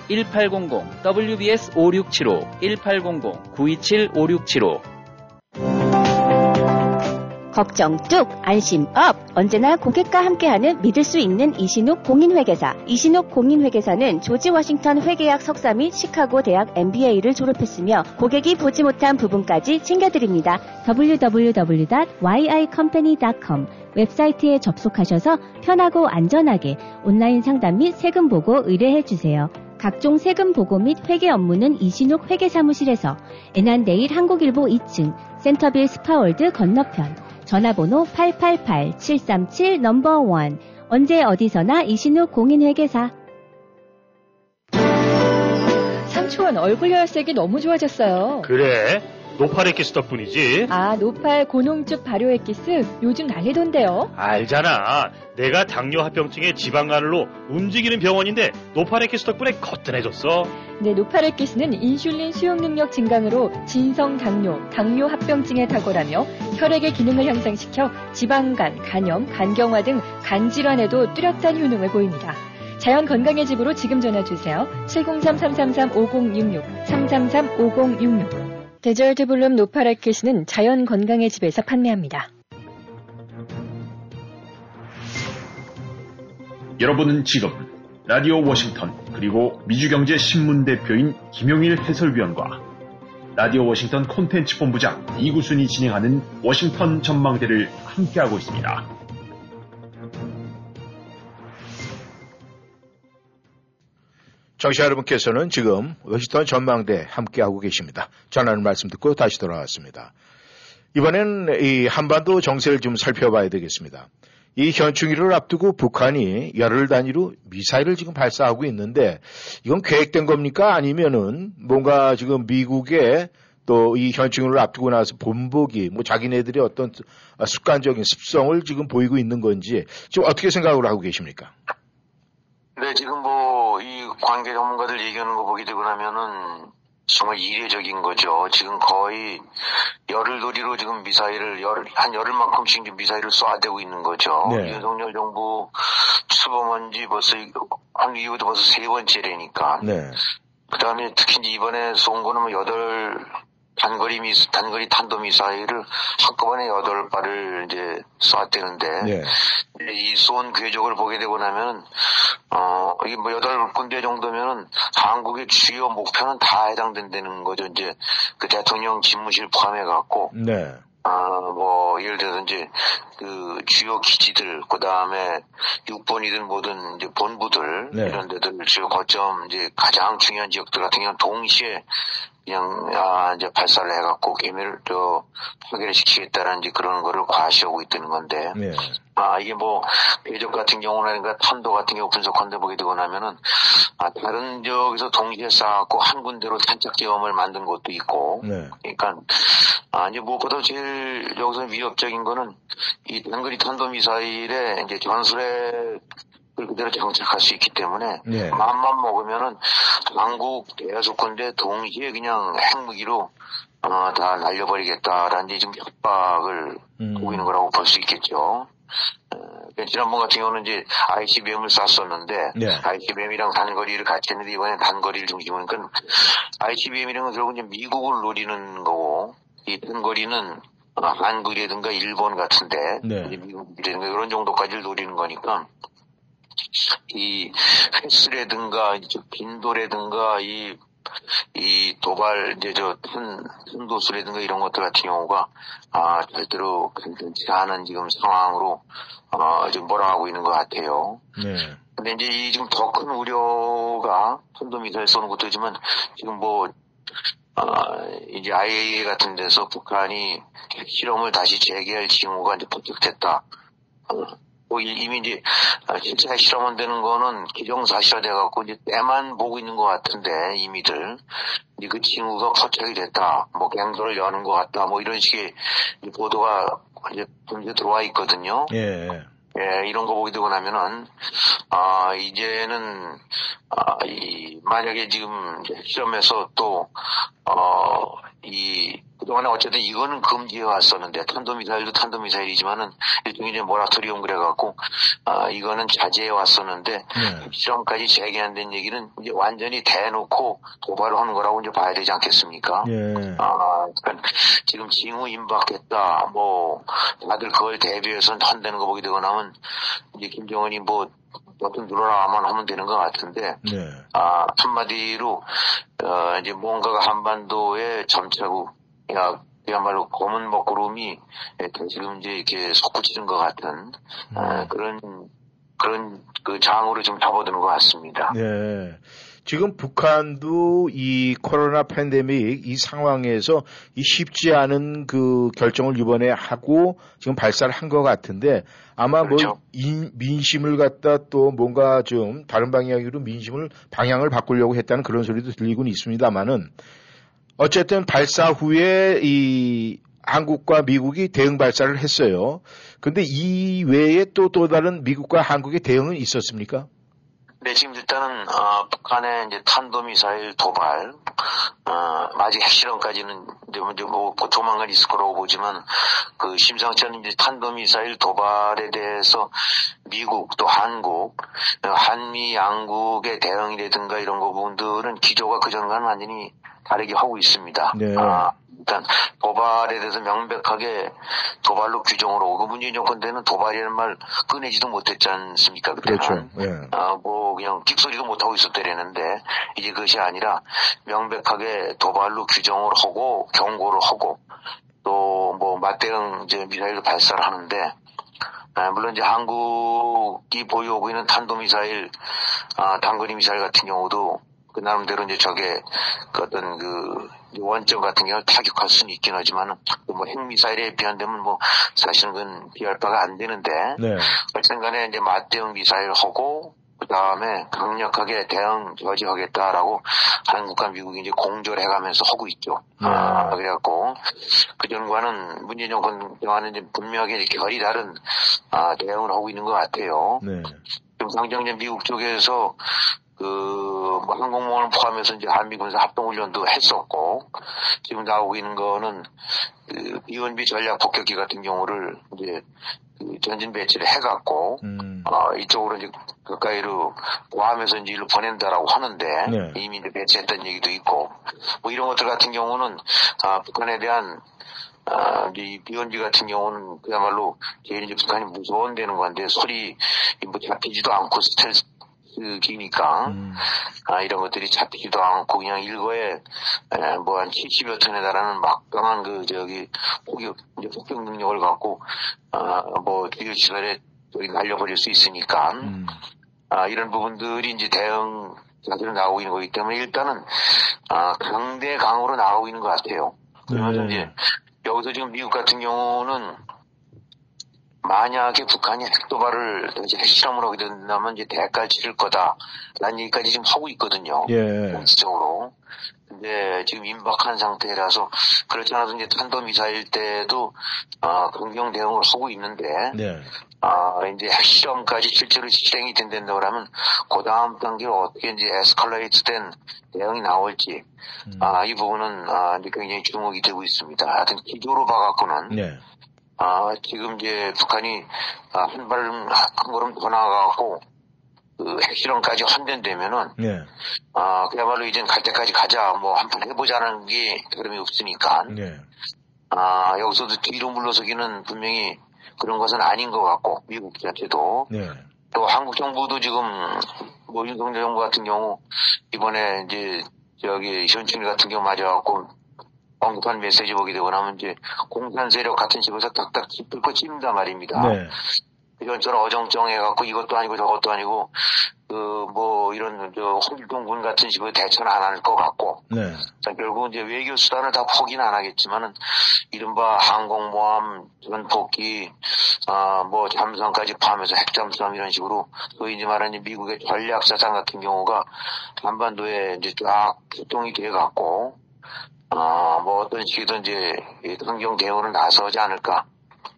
[SPEAKER 5] 1800 WBS 5675 1800 927 5675
[SPEAKER 6] 걱정 뚝, 안심 up! 언제나 고객과 함께하는 믿을 수 있는 이신욱 공인회계사. 이신욱 공인회계사는 조지 워싱턴 회계학 석사 및 시카고 대학 MBA를 졸업했으며 고객이 보지 못한 부분까지 챙겨드립니다. www.yicompany.com 웹사이트에 접속하셔서 편하고 안전하게 온라인 상담 및 세금 보고 의뢰해 주세요. 각종 세금 보고 및 회계 업무는 이신욱 회계사무실에서 애난데일 한국일보 2층 센터빌 스파월드 건너편 전화번호 888-737 number 1 언제 어디서나 이신욱 공인회계사
[SPEAKER 7] 삼촌 얼굴 혈색이 너무 좋아졌어요.
[SPEAKER 8] 그래? 노팔 액기스 덕분이지.
[SPEAKER 7] 아, 노팔 고농축 발효 액기스 요즘 난리던데요.
[SPEAKER 8] 알잖아. 내가 당뇨 합병증의 지방간으로 움직이는 병원인데 노팔 액기스 덕분에 거뜬해졌어.
[SPEAKER 7] 네, 노팔 액기스는 인슐린 수용 능력 증강으로 진성 당뇨, 당뇨 합병증에 탁월하며 혈액의 기능을 향상시켜 지방간, 간염, 간경화 등 간질환에도 뚜렷한 효능을 보입니다. 자연 건강의 집으로 지금 전화 주세요. 703-333-5066, 333-5066. 데절트 블룸 노팔 액기스는 자연 건강의 집에서 판매합니다.
[SPEAKER 9] 여러분은 지금 라디오 워싱턴 그리고 미주경제 신문 대표인 김용일 해설위원과 라디오 워싱턴 콘텐츠 본부장 이구순이 진행하는 워싱턴 전망대를 함께하고 있습니다.
[SPEAKER 1] 청취자 여러분께서는 지금 워싱턴 전망대 함께하고 계십니다. 전하는 말씀 듣고 다시 돌아왔습니다. 이번엔 이 한반도 정세를 좀 살펴봐야 되겠습니다. 이 현충일을 앞두고 북한이 열흘 단위로 미사일을 지금 발사하고 있는데 이건 계획된 겁니까? 아니면은 뭔가 지금 미국의 또 이 현충일을 앞두고 나서 본보기 뭐 자기네들이 어떤 습관적인 습성을 지금 보이고 있는 건지 지금 어떻게 생각을 하고 계십니까?
[SPEAKER 2] 네, 지금 뭐 이 관계 전문가들 얘기하는 거 보게 되고 나면은 정말 이례적인 거죠. 지금 거의 열흘 놀이로 지금 미사일을 열, 한 열흘만큼씩 지금 미사일을 쏴대고 있는 거죠.
[SPEAKER 1] 네.
[SPEAKER 2] 윤석열 정부 출범한 지 벌써 이- 한 이후도 벌써 세 번째라니까.
[SPEAKER 1] 네.
[SPEAKER 2] 그 다음에 특히 이제 이번에 쏜 거는 뭐 여덟 단거리 미 단거리 탄도 미사일을 한꺼번에 여덟 발을 이제 쐈대는데
[SPEAKER 1] 네.
[SPEAKER 2] 이쏜 궤적을 보게 되고 나면 어 이게 뭐 여덟 군데 정도면은 한국의 주요 목표는 다 해당된다는 거죠. 이제 그 대통령 집무실 포함해 갖고
[SPEAKER 1] 네.
[SPEAKER 2] 아뭐 예를 들어서 이제 그 주요 기지들 그 다음에 육본이든 뭐든 이제 본부들
[SPEAKER 1] 네.
[SPEAKER 2] 이런 데들 주요 거점 이제 가장 중요한 지역들 같은 경우는 동시에 그냥 아 이제 발사를 해갖고 개미를 저 파괴를 시키겠다라는 이제 그런 거를 과시하고 있다는 건데
[SPEAKER 1] 네.
[SPEAKER 2] 아 이게 뭐 궤적 같은 경우나 그러니까 탄도 같은 경우 분석한데 보게 되고 나면은 아 다른 지역에서 동시에 쌓았고 한 군데로 탄착지점을 만든 것도 있고
[SPEAKER 1] 네.
[SPEAKER 2] 그러니까 아 이제 무엇보다 제일 여기서 위협적인 거는 이 단거리 탄도 미사일에 이제 전술에 그대로 정착할 수 있기 때문에
[SPEAKER 1] 네.
[SPEAKER 2] 마음만 먹으면은 한국 군데 동시에 그냥 핵무기로 어, 다 날려버리겠다라는 이제 지금 협박을
[SPEAKER 1] 음.
[SPEAKER 2] 하고 있는 거라고 볼 수 있겠죠. 어, 지난번 같은 경우는 이제 ICBM을 쐈었는데
[SPEAKER 1] 네.
[SPEAKER 2] ICBM이랑 단거리를 같이 했는데 이번에 단거리를 중심으로 그러니까 ICBM이라는 건 결국 이제 미국을 노리는 거고 이 단거리는 어, 한국이라든가 일본 같은데
[SPEAKER 1] 네.
[SPEAKER 2] 미국이라든가 이런 정도까지를 노리는 거니까 이 횟수라든가 이제 빈도라든가 이, 이 도발 이제 저탄 탄도수라든가 이런 것들 같은 경우가 아 절대로 괜찮지 않은 지금 상황으로 어 지금 몰아가고 있는 것 같아요.
[SPEAKER 1] 네.
[SPEAKER 2] 근데 이제 이 지금 더 큰 우려가 탄도미사일 쏘는 것도 있지만 지금 뭐 아, 이제 IAEA 같은 데서 북한이 핵 실험을 다시 재개할 징후가 이제 포착됐다. 어, 뭐 이- 이미 이제 아, 실제 실험은 되는 거는 기정사실화 돼갖고 이제 때만 보고 있는 것 같은데 이미들 이제 그 징후가 포착이 됐다, 뭐 갱도를 여는 것 같다, 뭐 이런 식의 보도가 이제 들어와 있거든요.
[SPEAKER 1] 예.
[SPEAKER 2] 예, 이런 거 보게 되고 나면은, 아, 이제는, 아, 이, 만약에 지금 실험에서 또, 어, 이, 그동안에 어쨌든 이거는 금지해 왔었는데, 탄도미사일도 탄도미사일이지만은, 일종의 이제 모라토리움 그래갖고, 아, 이거는 자제해 왔었는데,
[SPEAKER 1] 네.
[SPEAKER 2] 실험까지 재개한다는 얘기는 이제 완전히 대놓고 도발을 하는 거라고 이제 봐야 되지 않겠습니까?
[SPEAKER 1] 예.
[SPEAKER 2] 아, 그러니까 지금 징후 임박했다. 뭐 다들 그걸 대비해서 한다는 거 보게 되고 나면 이제 김정은이 뭐 어떤 늘어나만 하면 되는 것 같은데
[SPEAKER 1] 네.
[SPEAKER 2] 아 한마디로 어, 이제 뭔가가 한반도의 점차고 야 그야말로 검은 먹구름이 지금 이제 이렇게 솟구치는 것 같은 아, 그런 그런 그 장으로 좀 접어드는 것 같습니다.
[SPEAKER 1] 네. 지금 북한도 이 코로나 팬데믹 이 상황에서 이 쉽지 않은 그 결정을 이번에 하고 지금 발사를 한 것 같은데 아마 뭐
[SPEAKER 2] 그렇죠.
[SPEAKER 1] 인- 민심을 갖다 또 뭔가 좀 다른 방향으로 민심을 방향을 바꾸려고 했다는 그런 소리도 들리곤 있습니다만은 어쨌든 발사 후에 이 한국과 미국이 대응 발사를 했어요. 근데 이 외에 또 또 다른 미국과 한국의 대응은 있었습니까?
[SPEAKER 2] 네, 지금 일단은 어, 북한의 이제 탄도미사일 도발, 어, 아직 핵실험까지는 이제 뭐, 이제 뭐 조만간 있을 거라고 보지만 그 심상치 않은 이제 탄도미사일 도발에 대해서 미국 또 한국, 어, 한미 양국의 대응이라든가 이런 거 부분들은 기조가 그 전과는 완전히 다르게 하고 있습니다.
[SPEAKER 1] 네.
[SPEAKER 2] 아, 일단 도발에 대해서 명백하게 도발로 하고 그 문재인 정권 때는 도발이라는 말 꺼내지도 못했지 않습니까? 그때는.
[SPEAKER 1] 그렇죠. 예.
[SPEAKER 2] 아, 뭐, 그냥 끽소리도 못하고 있었대라는데, 이제 그것이 아니라 명백하게 도발로 규정을 하고, 경고를 하고, 또, 뭐, 맞대응 이제 미사일을 발사를 하는데, 아, 물론 이제 한국이 보유하고 있는 탄도미사일, 아, 단거리 미사일 같은 경우도 그 나름대로 이제 저게 그 어떤 그 원점 같은 경우 타격할 수는 있긴 하지만 뭐 핵미사일에 비한되면 뭐 사실은 그건 비할 바가 안 되는데
[SPEAKER 1] 네.
[SPEAKER 2] 어쨌든 간에 이제 맞대응 미사일 하고 그 다음에 강력하게 대응 저지하겠다라고 한국과 미국이 이제 공조를 해가면서 하고 있죠.
[SPEAKER 1] 네.
[SPEAKER 2] 아, 그래갖고 그 전과는 문재인 정권 동안은 이제 분명하게 결이 다른 아, 대응을 하고 있는 것 같아요.
[SPEAKER 1] 네.
[SPEAKER 2] 지금 당장 이제 미국 쪽에서 그뭐 항공모함을 포함해서 이제 한미 군사 합동 훈련도 했었고 지금 나오고 있는 거는 그 비원비 전략 폭격기 같은 경우를 이제 그 전진 배치를 해갖고
[SPEAKER 1] 음.
[SPEAKER 2] 어, 이쪽으로 이제 가까이로 포함해서 이제 일로 보낸다라고 하는데
[SPEAKER 1] 네.
[SPEAKER 2] 이미 이제 배치했다는 얘기도 있고 뭐 이런 것들 같은 경우는 아, 북한에 대한 아, 이 비원지 같은 경우는 그야말로 제일 이제 북한이 무서운되는 건데 소리 뭐 잡히지도 않고 스텔스 기니까
[SPEAKER 1] 음.
[SPEAKER 2] 아, 이런 것들이 잡히지도 않고 그냥 일거에 뭐 한 70여 톤에 달하는 막강한 그 저기 폭격 이제 폭격 능력을 갖고 아뭐 뒤의 시간에 저기 날려버릴 수 있으니까
[SPEAKER 1] 음.
[SPEAKER 2] 아 이런 부분들이 이제 대응 자세로 나오고 있는 거기 때문에 일단은 아 강대 강으로 나오고 있는 것 같아요. 그러면서
[SPEAKER 1] 네.
[SPEAKER 2] 이제 여기서 지금 미국 같은 경우는 만약에 북한이 핵도발을 이제 핵실험을 하게 된다면 이제 대가를 치를 거다라는 얘기까지 지금 하고 있거든요.
[SPEAKER 1] 예.
[SPEAKER 2] 정치적으로. 근데 지금 임박한 상태라서 그렇지 않아도 이제 탄도미사일 때도 아, 강경 대응을 하고 있는데
[SPEAKER 1] 네.
[SPEAKER 2] 아, 이제 핵실험까지 실제로 실행이 된다고 하면 그 다음 단계로 어떻게 이제 에스컬레이트 된 대응이 나올지
[SPEAKER 1] 음.
[SPEAKER 2] 아, 이 부분은 아, 이제 굉장히 주목이 되고 있습니다. 하여튼 기조로 봐갖고는
[SPEAKER 1] 네.
[SPEAKER 2] 아, 지금 이제 북한이 아, 한 발음, 한 걸음 더 나아가고, 그 핵실험까지 환전되면은,
[SPEAKER 1] 네.
[SPEAKER 2] 아, 그야말로 이젠 갈 때까지 가자, 뭐, 한번 해보자는 게 그름이 없으니까,
[SPEAKER 1] 네.
[SPEAKER 2] 아, 여기서도 뒤로 물러서기는 분명히 그런 것은 아닌 것 같고, 미국 자체도.
[SPEAKER 1] 네.
[SPEAKER 2] 또 한국 정부도 지금, 뭐, 윤석열 정부 같은 경우, 이번에 이제, 저기, 현충일 같은 경우 맞아갖고, 언급한 메시지 보게 되고 나면 이제 공산 세력 같은 식으로 딱딱 짚고 찝는단 말입니다.
[SPEAKER 1] 네.
[SPEAKER 2] 이런 저런 어정쩡해갖고 이것도 아니고 저것도 아니고 그 뭐 이런 저 홍길동군 같은 식으로 대처는 안 할 것 같고
[SPEAKER 1] 네.
[SPEAKER 2] 자, 결국 이제 외교 수단을 다 포기는 안 하겠지만은 이른바 항공모함, 전폭기, 아, 뭐 잠수함까지 포함해서 핵잠수함 이런 식으로 소위 이제 말하는 미국의 전략 자산 같은 경우가 한반도에 이제 쫙 출동이 돼 갖고 아, 뭐 어떤 식이든 이제 이 환경 대응을 나서지 않을까.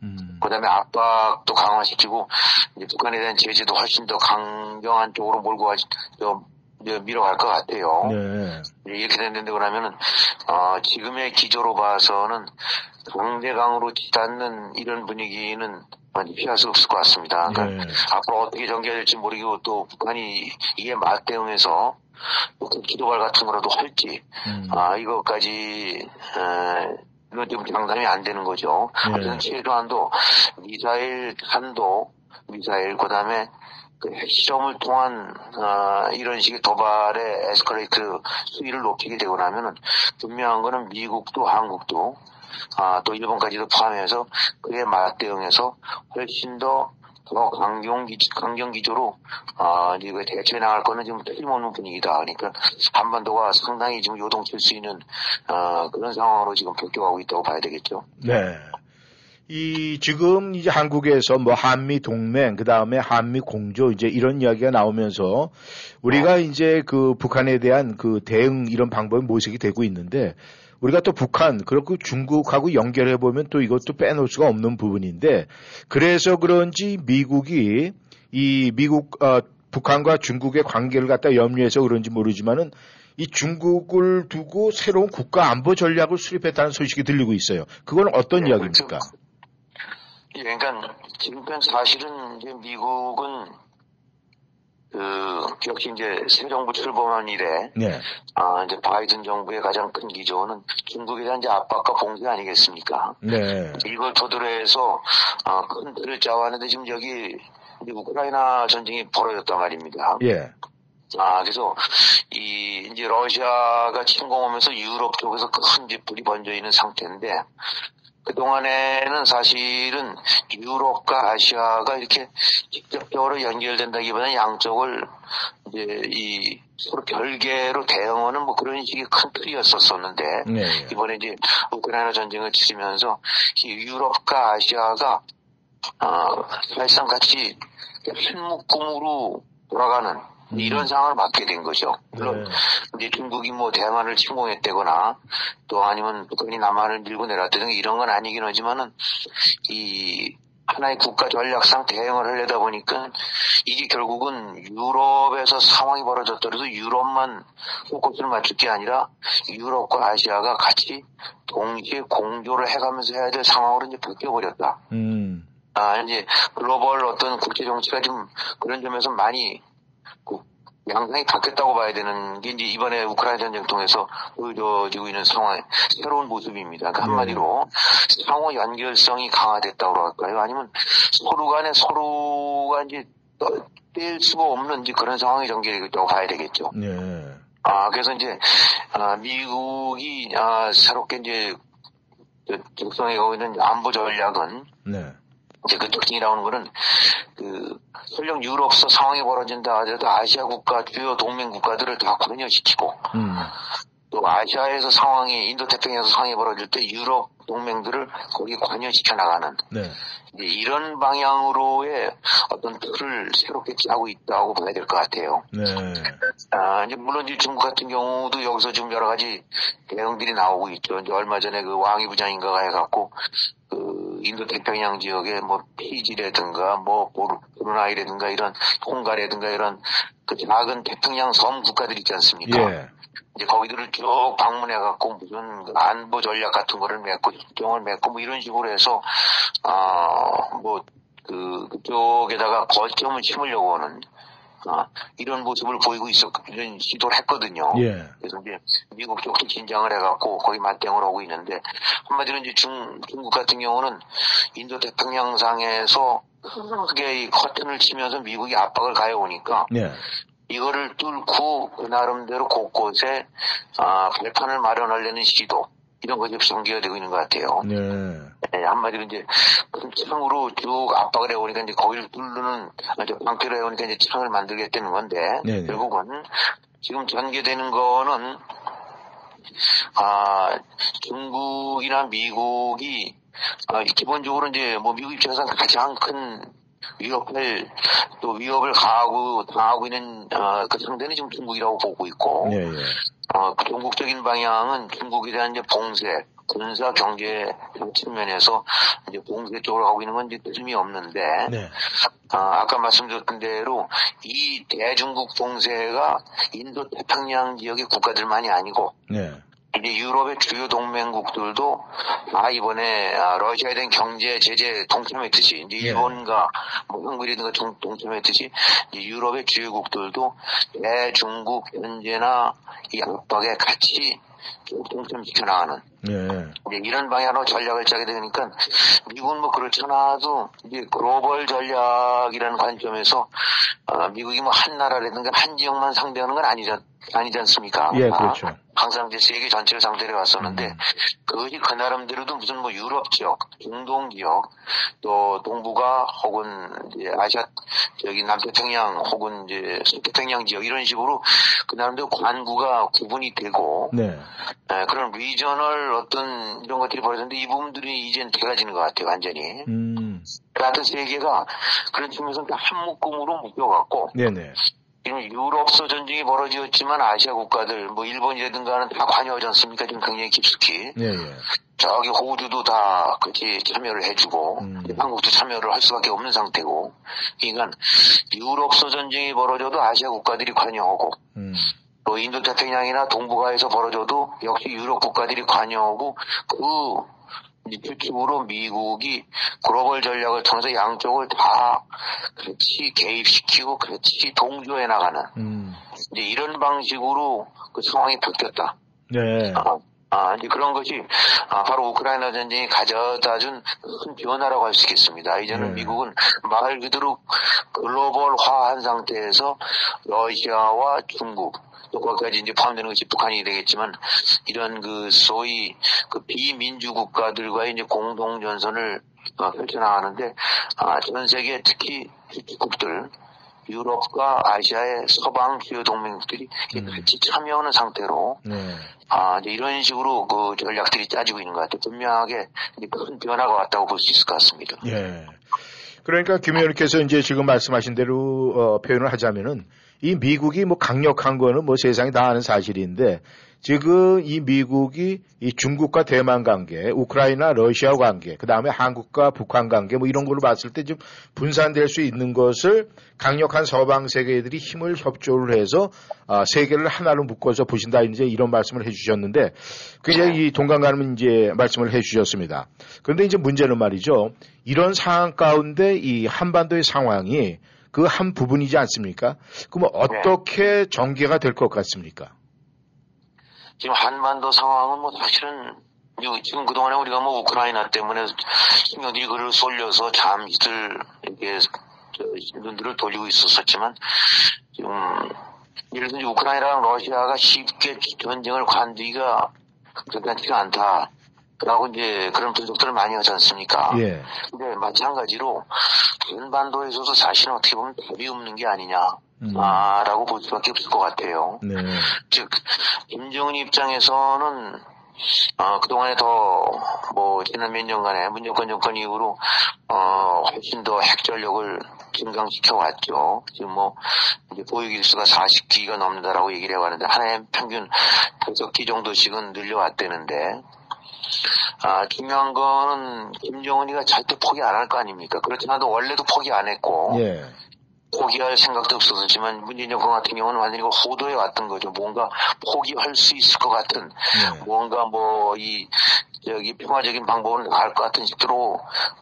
[SPEAKER 1] 음.
[SPEAKER 2] 그다음에 압박도 강화시키고 이제 북한에 대한 제재도 훨씬 더 강경한 쪽으로 몰고 가지 저, 저 밀어갈 것 같아요.
[SPEAKER 1] 네.
[SPEAKER 2] 예, 이렇게 됐는데 그러면은 어, 지금의 기조로 봐서는 강대강으로 치닫는 이런 분위기는 많이 피할 수 없을 것 같습니다. 그러니까
[SPEAKER 1] 네.
[SPEAKER 2] 앞으로 어떻게 전개될지 모르고 또 북한이 이에 맞대응해서 뭐 기도발 같은 거라도 할지
[SPEAKER 1] 음.
[SPEAKER 2] 아 이것까지 에, 이건 지금 장담이 안 되는 거죠.
[SPEAKER 1] 네.
[SPEAKER 2] 하여튼 최소한도 미사일 한도 미사일 그다음에 그 핵실험을 통한 어, 이런 식의 도발의 에스컬레이트 수위를 높이게 되고 나면은 분명한 거는 미국도 한국도 아, 또 일본까지도 포함해서 그에 맞대응해서 훨씬 더, 더 강경 기, 강경 기조로, 아, 그 대처해 나갈 거는 지금 틀림없는 분위기다. 그러니까 한반도가 상당히 지금 요동칠 수 있는, 어, 그런 상황으로 지금 바뀌어가고 있다고 봐야 되겠죠.
[SPEAKER 1] 네. 이 지금 이제 한국에서 뭐 한미 동맹 그 다음에 한미 공조 이제 이런 이야기가 나오면서 우리가 이제 그 북한에 대한 그 대응 이런 방법이 모색이 되고 있는데 우리가 또 북한 그리고 중국하고 연결해 보면 또 이것도 빼놓을 수가 없는 부분인데 그래서 그런지 미국이 이 미국 어, 북한과 중국의 관계를 갖다 염려해서 그런지 모르지만은 이 중국을 두고 새로운 국가 안보 전략을 수립했다는 소식이 들리고 있어요. 그건 어떤
[SPEAKER 2] 네,
[SPEAKER 1] 이야기입니까?
[SPEAKER 2] 예, 그러니까 지금까지 사실은 이제 미국은 그 역시 이제 새 정부 출범한 이래
[SPEAKER 1] 네.
[SPEAKER 2] 아 이제 바이든 정부의 가장 큰 기조는 중국에 대한 이제 압박과 봉쇄 아니겠습니까?
[SPEAKER 1] 네.
[SPEAKER 2] 이걸 토대로 해서 아, 큰 틀을 짜왔는데 지금 여기 이제 우크라이나 전쟁이 벌어졌단 말입니다.
[SPEAKER 1] 예.
[SPEAKER 2] 아, 그래서 이 이제 러시아가 침공하면서 유럽 쪽에서 큰 이제 불이 번져 있는 상태인데 그동안에는 사실은 유럽과 아시아가 이렇게 직접적으로 연결된다기보다는 양쪽을 이제 이 서로 별개로 대응하는 뭐 그런 식의 큰 틀이었었었는데
[SPEAKER 1] 네.
[SPEAKER 2] 이번에 이제 우크라이나 전쟁을 치르면서 이 유럽과 아시아가 어, 사실상 같이 한 묶음으로 돌아가는 이런 상황을 맞게 된 거죠. 물론
[SPEAKER 1] 네.
[SPEAKER 2] 이제 중국이 뭐 대만을 침공했다거나 또 아니면 북한이 남한을 밀고 내렸다든가 이런 건 아니긴 하지만은 이 하나의 국가 전략상 대응을 하려다 보니까 이게 결국은 유럽에서 상황이 벌어졌더라도 유럽만 포커스를 맞출 게 아니라 유럽과 아시아가 같이 동시에 공조를 해가면서 해야 될 상황으로 이제 바뀌어버렸다.
[SPEAKER 1] 음.
[SPEAKER 2] 아, 이제 글로벌 어떤 국제 정치가 좀 그런 점에서 많이 그 양상이 바뀌었다고 봐야 되는 게 이제 이번에 우크라이나 전쟁 통해서 보여지고 있는 상황의 새로운 모습입니다. 그러니까 한마디로 상호 연결성이 강화됐다고 할까요? 아니면 서로 간에 서로가 이제 떠- 뗄 수가 없는 그런 상황이 전개되고 봐야 되겠죠.
[SPEAKER 1] 네.
[SPEAKER 2] 아, 그래서 이제, 아, 미국이, 아, 새롭게 이제, 저- 적성해 가고 있는 안보 전략은,
[SPEAKER 1] 네.
[SPEAKER 2] 이제 그 특징이 나오는 거는, 그, 설령 유럽서 상황이 벌어진다 하더라도 아시아 국가, 주요 동맹 국가들을 다 관여시키고,
[SPEAKER 1] 음.
[SPEAKER 2] 또 아시아에서 상황이, 인도 태평양에서 상황이 벌어질 때 유럽 동맹들을 거기 관여시켜 나가는,
[SPEAKER 1] 네.
[SPEAKER 2] 이런 방향으로의 어떤 틀을 새롭게 짜고 있다고 봐야 될 것 같아요.
[SPEAKER 1] 네.
[SPEAKER 2] 아, 이제 물론 이제 중국 같은 경우도 여기서 지금 여러 가지 대응들이 나오고 있죠. 이제 얼마 전에 그 왕이 부장인가가 해갖고 그 인도 태평양 지역에 뭐 피지라든가 뭐 보르- 브루나이라든가 이런 통가라든가 이런 그 작은 태평양 섬 국가들 있지 않습니까?
[SPEAKER 1] 예.
[SPEAKER 2] 이제 거기들을 쭉 방문해 갖고 무슨 그 안보 전략 같은 거를 맺고 협정을 맺고 뭐 이런 식으로 해서 아뭐 그 그쪽에다가 거점을 심으려고 하는 아, 이런 모습을 보이고 있었 이런 시도를 했거든요.
[SPEAKER 1] 예.
[SPEAKER 2] 그래서 이제 미국 쪽도 긴장을 해갖고 거기 맞대응을 하고 있는데 한마디로 이제 중, 중국 같은 경우는 인도 태평양상에서 크게 이 커튼을 치면서 미국이 압박을 가해오니까
[SPEAKER 1] 네.
[SPEAKER 2] 이거를 뚫고 그 나름대로 곳곳에 아, 발판을 마련하려는 시도 이런 것이 전개가 되고 있는 것 같아요.
[SPEAKER 1] 네.
[SPEAKER 2] 네, 한마디로 이제 큰 창으로 쭉 압박을 해오니까 이제 거기를 뚫는 방패를 해오니까 이제 창을 만들겠다는 건데
[SPEAKER 1] 네네.
[SPEAKER 2] 결국은 지금 전개되는 거는 아 중국이나 미국이 아, 기본적으로 이제 뭐 미국 입장에서 가장 큰 위협을 또 위협을 가하고 당하고 있는 어, 그 상대는 지금 중국이라고 보고 있고
[SPEAKER 1] 예, 예.
[SPEAKER 2] 어, 그 전국적인 방향은 중국에 대한 이제 봉쇄, 군사 경제 측면에서 이제 봉쇄 쪽으로 가고 있는 건 이제 뜻이 없는데,
[SPEAKER 1] 네.
[SPEAKER 2] 아, 아까 말씀드렸던 대로 이 대중국 봉쇄가 인도 태평양 지역의 국가들만이 아니고
[SPEAKER 1] 네.
[SPEAKER 2] 이제 유럽의 주요 동맹국들도 아 이번에 아, 러시아에 대한 경제 제재 동참했듯이 이제
[SPEAKER 1] 예.
[SPEAKER 2] 일본과 뭐 동- 동참했듯이 이제 유럽의 주요국들도 대중국 현재나 이 압박에 같이 동참시켜 나가는
[SPEAKER 1] 예.
[SPEAKER 2] 이제 이런 방향으로 전략을 짜게 되니까 미국은 뭐 그렇잖아도 이제 글로벌 전략이라는 관점에서 어, 미국이 뭐 한 나라라든가 한 지역만 상대하는 건 아니지, 아 니지 않습니까?
[SPEAKER 1] 예,
[SPEAKER 2] 아,
[SPEAKER 1] 그렇죠.
[SPEAKER 2] 항상 이제 세계 전체를 상대로 왔었는데
[SPEAKER 1] 음.
[SPEAKER 2] 그것이 그 나름대로도 무슨 뭐 유럽 지역, 중동 지역, 또 동북아 혹은 이제 아시아 저기 남태평양 혹은 이제 서태평양 지역 이런 식으로 그 나름대로 관구가 구분이 되고
[SPEAKER 1] 네.
[SPEAKER 2] 에, 그런 리저널 어떤 이런 것들이 벌어졌는데 이 부분들이 이젠 돼가지는 것 같아요 완전히
[SPEAKER 1] 음.
[SPEAKER 2] 같은 세계가 그런 측면에서 다 한 묶음으로 묶여갖고
[SPEAKER 1] 네네.
[SPEAKER 2] 지금 유럽서 전쟁이 벌어지었지만 아시아 국가들 뭐 일본이라든가는 다 관여하지 않습니까 지금 굉장히 깊숙이
[SPEAKER 1] 예, 예.
[SPEAKER 2] 저기 호주도 다 같이 참여를 해주고
[SPEAKER 1] 음.
[SPEAKER 2] 한국도 참여를 할 수밖에 없는 상태고 그러니까 유럽서 전쟁이 벌어져도 아시아 국가들이 관여하고
[SPEAKER 1] 음.
[SPEAKER 2] 또 인도 태평양이나 동북아에서 벌어져도 역시 유럽 국가들이 관여하고 그 특집으로 미국이 글로벌 전략을 통해서 양쪽을 다 같이 개입시키고 같이 동조해 나가는
[SPEAKER 1] 음.
[SPEAKER 2] 이제 이런 방식으로 그 상황이 바뀌었다.
[SPEAKER 1] 네.
[SPEAKER 2] 아, 아, 이제 그런 것이 아, 바로 우크라이나 전쟁이 가져다 준 큰 변화라고 할 수 있겠습니다. 이제는
[SPEAKER 1] 네.
[SPEAKER 2] 미국은 말 그대로 글로벌화한 상태에서 러시아와 중국 또 거기까지 이제 포함되는 것이 북한이 되겠지만 이런 그 소위 그 비민주 국가들과의 이제 공동 전선을 어, 펼쳐나가는데 아, 전 세계 특히 주축국들 유럽과 아시아의 서방 주요 동맹국들이
[SPEAKER 1] 음.
[SPEAKER 2] 같이 참여하는 상태로
[SPEAKER 1] 네.
[SPEAKER 2] 아, 이제 이런 식으로 그 전략들이 짜지고 있는 것 같아요. 분명하게 큰 변화가 왔다고 볼 수 있을 것 같습니다.
[SPEAKER 1] 예. 그러니까 김 의원님께서 이제 지금 말씀하신 대로 어, 표현을 하자면은 이 미국이 뭐 강력한 거는 뭐 세상이 다 아는 사실인데 지금 이 미국이 이 중국과 대만 관계, 우크라이나 러시아 관계, 그 다음에 한국과 북한 관계 뭐 이런 걸로 봤을 때 좀 분산될 수 있는 것을 강력한 서방 세계들이 힘을 협조를 해서 아, 세계를 하나로 묶어서 보신다 이제 이런 말씀을 해주셨는데 굉장히 이 동감 가는 이제 말씀을 해주셨습니다. 그런데 이제 문제는 말이죠. 이런 상황 가운데 이 한반도의 상황이 그 한 부분이지 않습니까? 그러면 어떻게 전개가 될 것 같습니까?
[SPEAKER 2] 지금 한반도 상황은 뭐 사실은 요- 지금 그동안에 우리가 뭐 우크라이나 때문에 신경들이 그를 쏠려서 잠시들 이렇게 저 눈들을 돌리고 있었었지만 지금 예를 들어 우크라이나랑 러시아가 쉽게 전쟁을 관두기가 그렇지가 않다. 라고 이제 그런 분석들을 많이 하지 않습니까?
[SPEAKER 1] 예.
[SPEAKER 2] 근데 마찬가지로 한반도에서도 사실은 어떻게 보면 답이 없는 게 아니냐.
[SPEAKER 1] 음.
[SPEAKER 2] 아, 라고 볼 수밖에 없을 것 같아요.
[SPEAKER 1] 네.
[SPEAKER 2] 즉, 김정은 입장에서는, 어, 그동안에 더, 뭐, 지난 몇 년간에 문정권 정권 이후로, 어, 훨씬 더 핵전력을 증강시켜 왔죠. 지금 뭐, 이제 보유기수가 40기가 넘는다라고 얘기를 해왔는데, 하나에 평균 5기 정도씩은 늘려왔다는데, 아, 중요한 거는 김정은이가 절대 포기 안 할 거 아닙니까? 그렇지 않아도 원래도 포기 안 했고,
[SPEAKER 1] 예.
[SPEAKER 2] 포기할 생각도 없었지만 문재인 정권 같은 경우는 완전히 그 호도에 왔던 거죠. 뭔가 포기할 수 있을 것 같은
[SPEAKER 1] 네.
[SPEAKER 2] 뭔가 뭐이 저기 평화적인 방법은 나을 것 같은 식으로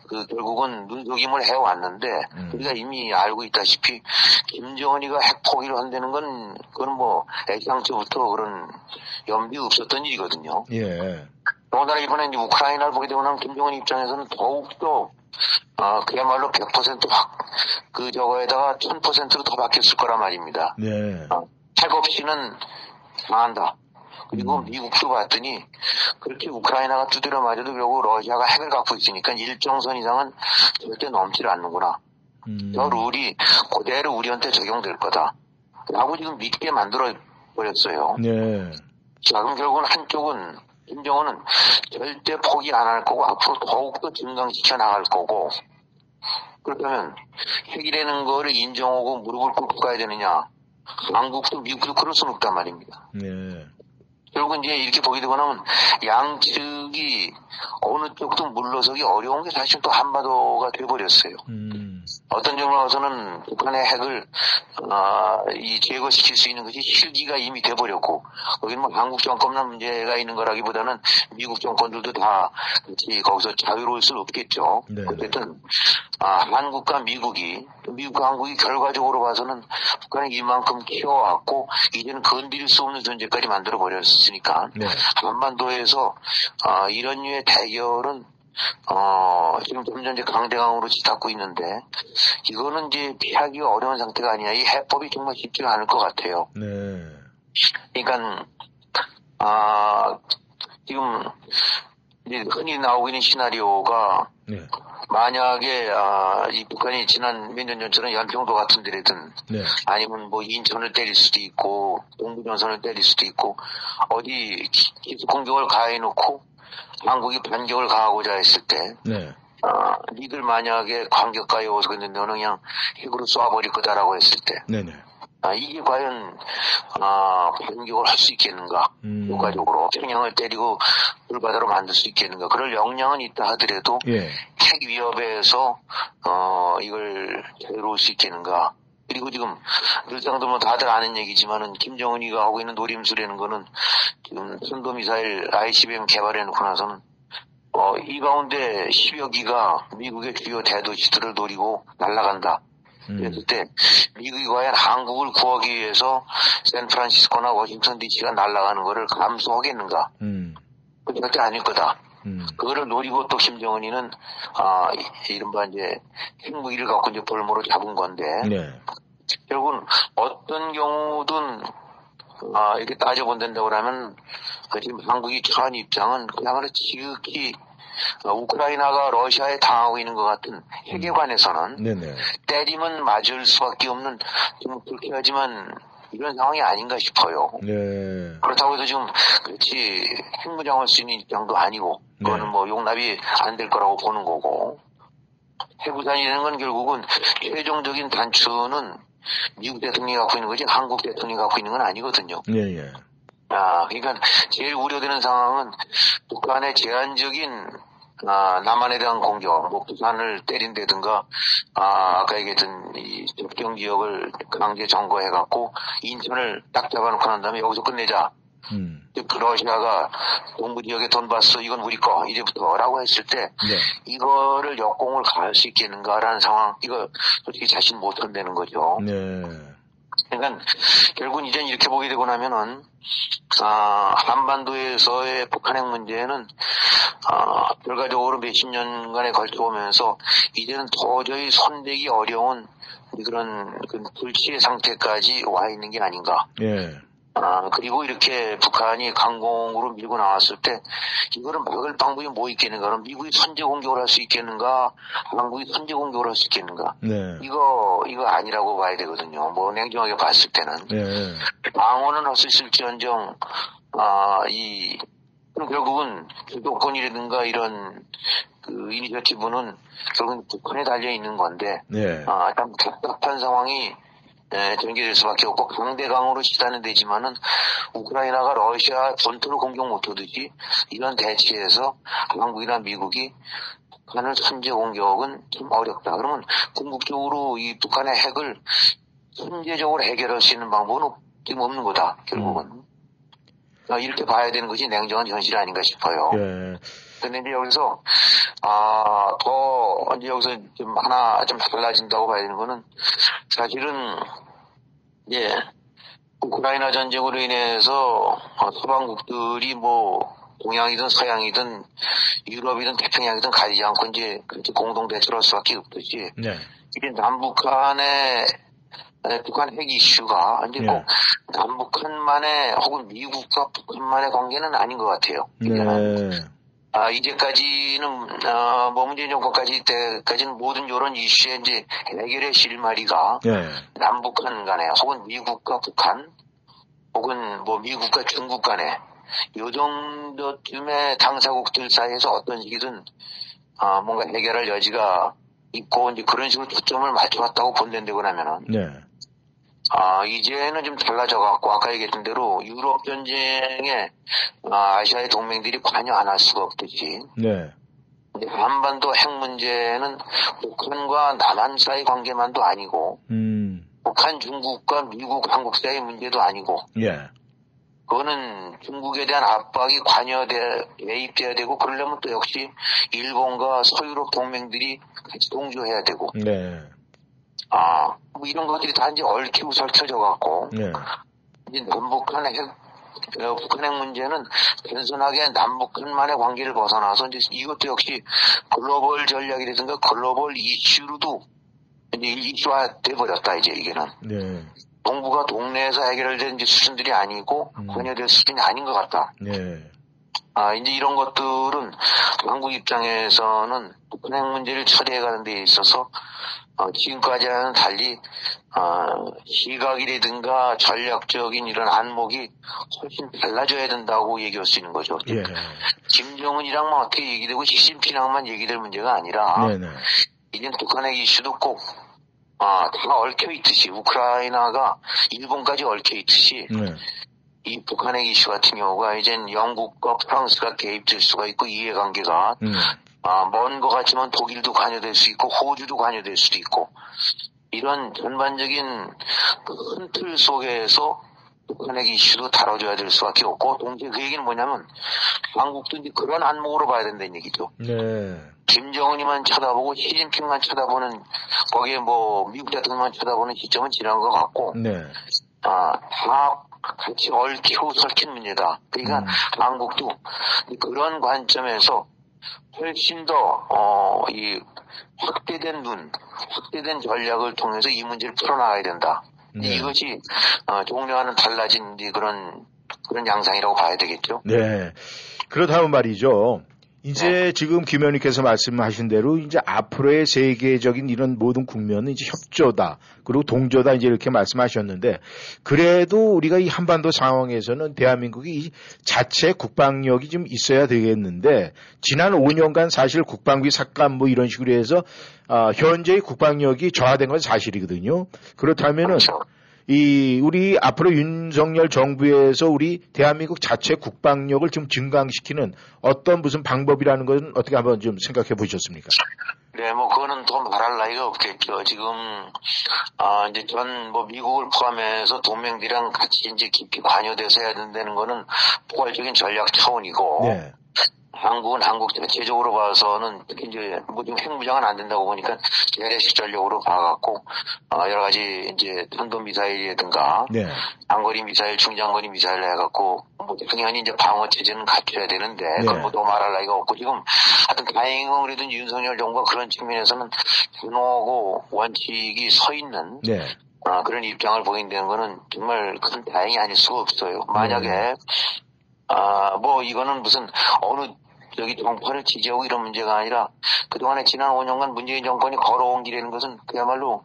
[SPEAKER 2] 그 결국은 눈속임을 해왔는데
[SPEAKER 1] 음.
[SPEAKER 2] 우리가 이미 알고 있다시피 김정은이가 핵 포기를 한다는 건 그건 뭐 애시당초부터 그런 연비 없었던 일이거든요.
[SPEAKER 1] 예.
[SPEAKER 2] 더군다나 이번에 이제 우크라이나를 보게 되고 나면 김정은 입장에서는 더욱더 아, 그야말로 100%확 그 저거에다가 1000%로 더 바뀌었을 거란 말입니다.
[SPEAKER 1] 네.
[SPEAKER 2] 핵 없이는 망한다. 그리고
[SPEAKER 1] 음.
[SPEAKER 2] 미국도 봤더니 그렇게 우크라이나가 두드려 맞아도 결국 러시아가 핵을 갖고 있으니까 일정선 이상은 절대 넘지를 않는구나.
[SPEAKER 1] 음.
[SPEAKER 2] 저 룰이 그대로 우리한테 적용될 거다. 라고 지금 믿게 만들어 버렸어요.
[SPEAKER 1] 네.
[SPEAKER 2] 자, 그럼 결국은 한쪽은 김정은은 절대 포기 안 할 거고 앞으로 더욱더 증강시켜 나갈 거고 그렇다면 핵이라는 거를 인정하고 무릎을 꿇고 가야 되느냐 한국도 미국도 그럴 수는 없단 말입니다.
[SPEAKER 1] 네.
[SPEAKER 2] 결국 이제 이렇게 보게 되고 나면 양측이 어느 쪽도 물러서기 어려운 게 사실 또 한반도가 돼버렸어요.
[SPEAKER 1] 음.
[SPEAKER 2] 어떤 점으로서는 북한의 핵을 아, 이 제거시킬 수 있는 것이 실기가 이미 돼버렸고 거기는 뭐 한국 정권만 문제가 있는 거라기보다는 미국 정권들도 다 같이 거기서 자유로울 수는 없겠죠.
[SPEAKER 1] 네.
[SPEAKER 2] 어쨌든 아, 한국과 미국이 또 미국과 한국이 결과적으로 봐서는 북한을 이만큼 키워왔고 이제는 건드릴 수 없는 존재까지 만들어 버렸으니까
[SPEAKER 1] 네.
[SPEAKER 2] 한반도에서 아, 이런 류의 대결은 어, 지금 점점 이제 강대강으로 치닫고 있는데, 이거는 이제 피하기가 어려운 상태가 아니야. 이 해법이 정말 쉽지가 않을 것 같아요.
[SPEAKER 1] 네.
[SPEAKER 2] 그러니까, 아, 지금, 이제 흔히 나오고 있는 시나리오가,
[SPEAKER 1] 네.
[SPEAKER 2] 만약에, 아, 이 북한이 지난 몇 년 전처럼 연평도 같은 데라든,
[SPEAKER 1] 네.
[SPEAKER 2] 아니면 뭐 인천을 때릴 수도 있고, 동부전선을 때릴 수도 있고, 어디 기- 기습 공격을 가해놓고, 한국이 반격을 가하고자 했을 때,
[SPEAKER 1] 네.
[SPEAKER 2] 아, 니들 만약에 관격 가해오서 근데 너는 그냥 핵으로 쏴버릴 거다라고 했을 때,
[SPEAKER 1] 네네.
[SPEAKER 2] 아, 이게 과연, 아, 반격을 할 수 있겠는가?
[SPEAKER 1] 음.
[SPEAKER 2] 효과적으로 평양을 때리고 불바다로 만들 수 있겠는가? 그럴 역량은 있다 하더라도
[SPEAKER 1] 예.
[SPEAKER 2] 핵 위협에서 어 이걸 자유로울 수 있겠는가? 그리고 지금 늘상도 뭐 다들 아는 얘기지만은 김정은이가 하고 있는 노림수라는 거는 지금 선도미사일 ICBM 개발해 놓고 나서는 어, 이 가운데 10여 기가 미국의 주요 대도시들을 노리고 날아간다.
[SPEAKER 1] 음.
[SPEAKER 2] 그랬을 때 미국이 과연 한국을 구하기 위해서 샌프란시스코나 워싱턴 DC가 날아가는 거를 감수하겠는가?
[SPEAKER 1] 음.
[SPEAKER 2] 그 절대 아닐 거다.
[SPEAKER 1] 음.
[SPEAKER 2] 그거를 노리고 또 김정은이는 아 이- 이른바 이제 핵무기를 갖고 이제 볼모로 잡은 건데
[SPEAKER 1] 네.
[SPEAKER 2] 결국은 어떤 경우든 아 이렇게 따져본다고 하면 그 지금 한국이 처한 입장은 그야말로 지극히 어, 우크라이나가 러시아에 당하고 있는 것 같은 핵에 관해서는
[SPEAKER 1] 네네.
[SPEAKER 2] 때리면 맞을 수밖에 없는 좀 불쾌하지만 이런 상황이 아닌가 싶어요.
[SPEAKER 1] 네.
[SPEAKER 2] 그렇다고 해서 지금 그렇지 핵무장할 수 있는 입장도 아니고 그거는
[SPEAKER 1] 네.
[SPEAKER 2] 뭐 용납이 안 될 거라고 보는 거고 해부산이라는 건 결국은 최종적인 단추는 미국 대통령이 갖고 있는 거지 한국 대통령이 갖고 있는 건 아니거든요.
[SPEAKER 1] 예, 예.
[SPEAKER 2] 아, 그러니까 제일 우려되는 상황은 북한의 제한적인 아, 남한에 대한 공격, 뭐 부산을 때린다든가, 아, 아까 얘기했던 이 접경 지역을 강제 점거해갖고 인천을 딱 잡아놓고 난 다음에 여기서 끝내자.
[SPEAKER 1] 음.
[SPEAKER 2] 그 러시아가 동부 지역에 돈바스 이건 우리 거 이제부터라고 했을 때
[SPEAKER 1] 네.
[SPEAKER 2] 이거를 역공을 가할 수 있겠는가라는 상황 이거 솔직히 자신 못 한다는 거죠.
[SPEAKER 1] 네.
[SPEAKER 2] 그러니까 결국은 이제 이렇게 보게 되고 나면은 아, 한반도에서의 북한 핵 문제는 아, 결과적으로 몇십 년간에 걸쳐 오면서 이제는 도저히 손대기 어려운 그런 그 불치의 상태까지 와 있는 게 아닌가.
[SPEAKER 1] 예.
[SPEAKER 2] 아, 그리고 이렇게 북한이 강공으로 밀고 나왔을 때, 이거를 막을 방법이 뭐 있겠는가? 그럼 미국이 선제 공격을 할 수 있겠는가? 한국이 선제 공격을 할 수 있겠는가?
[SPEAKER 1] 네.
[SPEAKER 2] 이거, 이거 아니라고 봐야 되거든요. 뭐, 냉정하게 봤을 때는.
[SPEAKER 1] 예.
[SPEAKER 2] 방어는 할 수 있을지언정, 아, 이, 결국은 주도권이라든가 이런 그 이니셔티브는 결국은 북한에 달려 있는 건데,
[SPEAKER 1] 네.
[SPEAKER 2] 아, 참 답답한 상황이 에, 전개될 수밖에 없고 강대강으로 시단은 되지만은 우크라이나가 러시아 전투를 공격 못하듯이 이런 대치에서 한국이나 미국이 북한을 선제 공격은 좀 어렵다. 그러면 궁극적으로 이 북한의 핵을 선제적으로 해결할 수 있는 방법은 없, 없는 거다. 결국은. 아, 이렇게 봐야 되는 것이 냉정한 현실이 아닌가 싶어요.
[SPEAKER 1] 예.
[SPEAKER 2] 근데 이제 여기서, 아, 더, 이제 여기서 좀 하나 좀 달라진다고 봐야 되는 거는, 사실은, 예, 우크라이나 전쟁으로 인해서 어, 서방국들이 뭐, 동양이든 서양이든 유럽이든 태평양이든 가리지 않고 이제 그렇게 공동 대처를 할 수밖에 없듯이
[SPEAKER 1] 네.
[SPEAKER 2] 이게 남북한의 에, 북한 핵 이슈가 이제 꼭
[SPEAKER 1] 네.
[SPEAKER 2] 남북한만의 혹은 미국과 북한만의 관계는 아닌 것 같아요.
[SPEAKER 1] 네.
[SPEAKER 2] 아, 이제까지는, 어, 뭐 문재인 정권까지 때까지는 모든 이런 이슈의 이제 해결의 실마리가
[SPEAKER 1] 예.
[SPEAKER 2] 남북한 간에 혹은 미국과 북한 혹은 뭐 미국과 중국 간에 요 정도쯤의 당사국들 사이에서 어떤 식이든 아, 뭔가 해결할 여지가 있고 이제 그런 식으로 초점을 맞춰왔다고 본다고 하면은
[SPEAKER 1] 네.
[SPEAKER 2] 아, 이제는 좀 달라져 갖고 아까 얘기했던 대로 유럽 전쟁에 아, 아시아의 동맹들이 관여 안 할 수가 없듯이
[SPEAKER 1] 네.
[SPEAKER 2] 한반도 핵 문제는 북한과 남한 사이 관계만도 아니고
[SPEAKER 1] 음.
[SPEAKER 2] 북한 중국과 미국 한국 사이 문제도 아니고
[SPEAKER 1] 예.
[SPEAKER 2] 그거는 중국에 대한 압박이 관여돼 개입돼야 되고 그러려면 또 역시 일본과 서유럽 동맹들이 같이 동조해야 되고
[SPEAKER 1] 네.
[SPEAKER 2] 아, 뭐 이런 것들이 다 이제 얽히고 설켜져 갖고,
[SPEAKER 1] 네.
[SPEAKER 2] 이제 남북한 핵, 어, 북한 핵 문제는 단순하게 남북한만의 관계를 벗어나서 이제 이것도 역시 글로벌 전략이라든가 글로벌 이슈로도 이제 이슈화 돼 버렸다, 이제 이게는.
[SPEAKER 1] 네.
[SPEAKER 2] 동북아 동네에서 이제 수준들이 아니고,
[SPEAKER 1] 음.
[SPEAKER 2] 관여될 수준이 아닌 것 같다.
[SPEAKER 1] 네.
[SPEAKER 2] 아, 이제 이런 것들은 한국 입장에서는 북한 핵 문제를 처리해 가는 데 있어서 어, 지금까지와는 달리 어, 시각이라든가 전략적인 이런 안목이 훨씬 달라져야 된다고 얘기할 수 있는 거죠.
[SPEAKER 1] 예.
[SPEAKER 2] 김정은이랑만 어떻게 얘기되고 시진핑이랑만 얘기될 문제가 아니라
[SPEAKER 1] 네 네.
[SPEAKER 2] 이제 북한 핵 이슈도 꼭 아, 다 얽혀 있듯이 우크라이나가 일본까지 얽혀 있듯이
[SPEAKER 1] 네.
[SPEAKER 2] 이 북한의 이슈 같은 경우가 이젠 영국과 프랑스가 개입될 수가 있고 이해관계가
[SPEAKER 1] 음.
[SPEAKER 2] 아, 먼 것 같지만 독일도 관여될 수 있고 호주도 관여될 수도 있고 이런 전반적인 그큰틀 속에서 북한의 이슈도 다뤄줘야 될 수밖에 없고 동시에 그 얘기는 뭐냐면 한국도 이제 그런 안목으로 봐야 된다는 얘기죠.
[SPEAKER 1] 네.
[SPEAKER 2] 김정은이만 쳐다보고 시진핑만 쳐다보는 거기에 뭐 미국 대통령만 쳐다보는 시점은 지난 것 같고
[SPEAKER 1] 네.
[SPEAKER 2] 아, 다 같이 얽히고 문제다. 그러니까
[SPEAKER 1] 음.
[SPEAKER 2] 한국도 그런 관점에서 훨씬 더, 어, 이 확대된 눈, 확대된 전략을 통해서 이 문제를 풀어나가야 된다.
[SPEAKER 1] 네.
[SPEAKER 2] 이것이, 어, 종료와는 달라진 그런, 그런 양상이라고 봐야 되겠죠.
[SPEAKER 1] 네. 그렇다면 말이죠. 이제 지금 김 의원님께서 말씀하신 대로 이제 앞으로의 세계적인 이런 모든 국면은 이제 협조다. 그리고 동조다 이제 이렇게 말씀하셨는데 그래도 우리가 이 한반도 상황에서는 대한민국이 이 자체 국방력이 좀 있어야 되겠는데 지난 5년간 사실 국방비 삭감 뭐 이런 식으로 해서 아, 현재의 국방력이 저하된 건 사실이거든요. 그렇다면은
[SPEAKER 2] 그렇죠.
[SPEAKER 1] 이 우리 앞으로 윤석열 정부에서 우리 대한민국 자체 국방력을 좀 증강시키는 어떤 무슨 방법이라는 것은 어떻게 한번 좀 생각해 보셨습니까?
[SPEAKER 2] 네, 뭐, 그거는 더 말할 나위가 없겠죠. 지금, 아, 이제 전, 뭐, 미국을 포함해서 동맹들이랑 같이 이제 깊이 관여돼서 해야 된다는 거는 포괄적인 전략 차원이고,
[SPEAKER 1] 네.
[SPEAKER 2] 한국은 한국 자체적으로 봐서는 특히 이제 뭐 지금 핵무장은 안 된다고 보니까 재래식 전력으로 봐갖고 어, 여러 가지 이제 탄도 미사일이라든가
[SPEAKER 1] 네.
[SPEAKER 2] 장거리 미사일, 중장거리 미사일 해갖고 뭐 당연히 이제 방어 체제는 갖춰야 되는데
[SPEAKER 1] 네.
[SPEAKER 2] 그건 뭐더 말할 나위가 없고 지금 하여튼 다행히 그래도 윤석열 정부가 그런 측면에서는 단호하고 원칙이 서 있는
[SPEAKER 1] 네.
[SPEAKER 2] 아, 그런 입장을 보인다는 거는 정말 큰 다행이 아닐 수가 없어요. 만약에,
[SPEAKER 1] 네.
[SPEAKER 2] 아, 뭐, 이거는 무슨, 어느, 저기 정권을 지지하고 이런 문제가 아니라, 그동안에 지난 5년간 문재인 정권이 걸어온 길이라는 것은 그야말로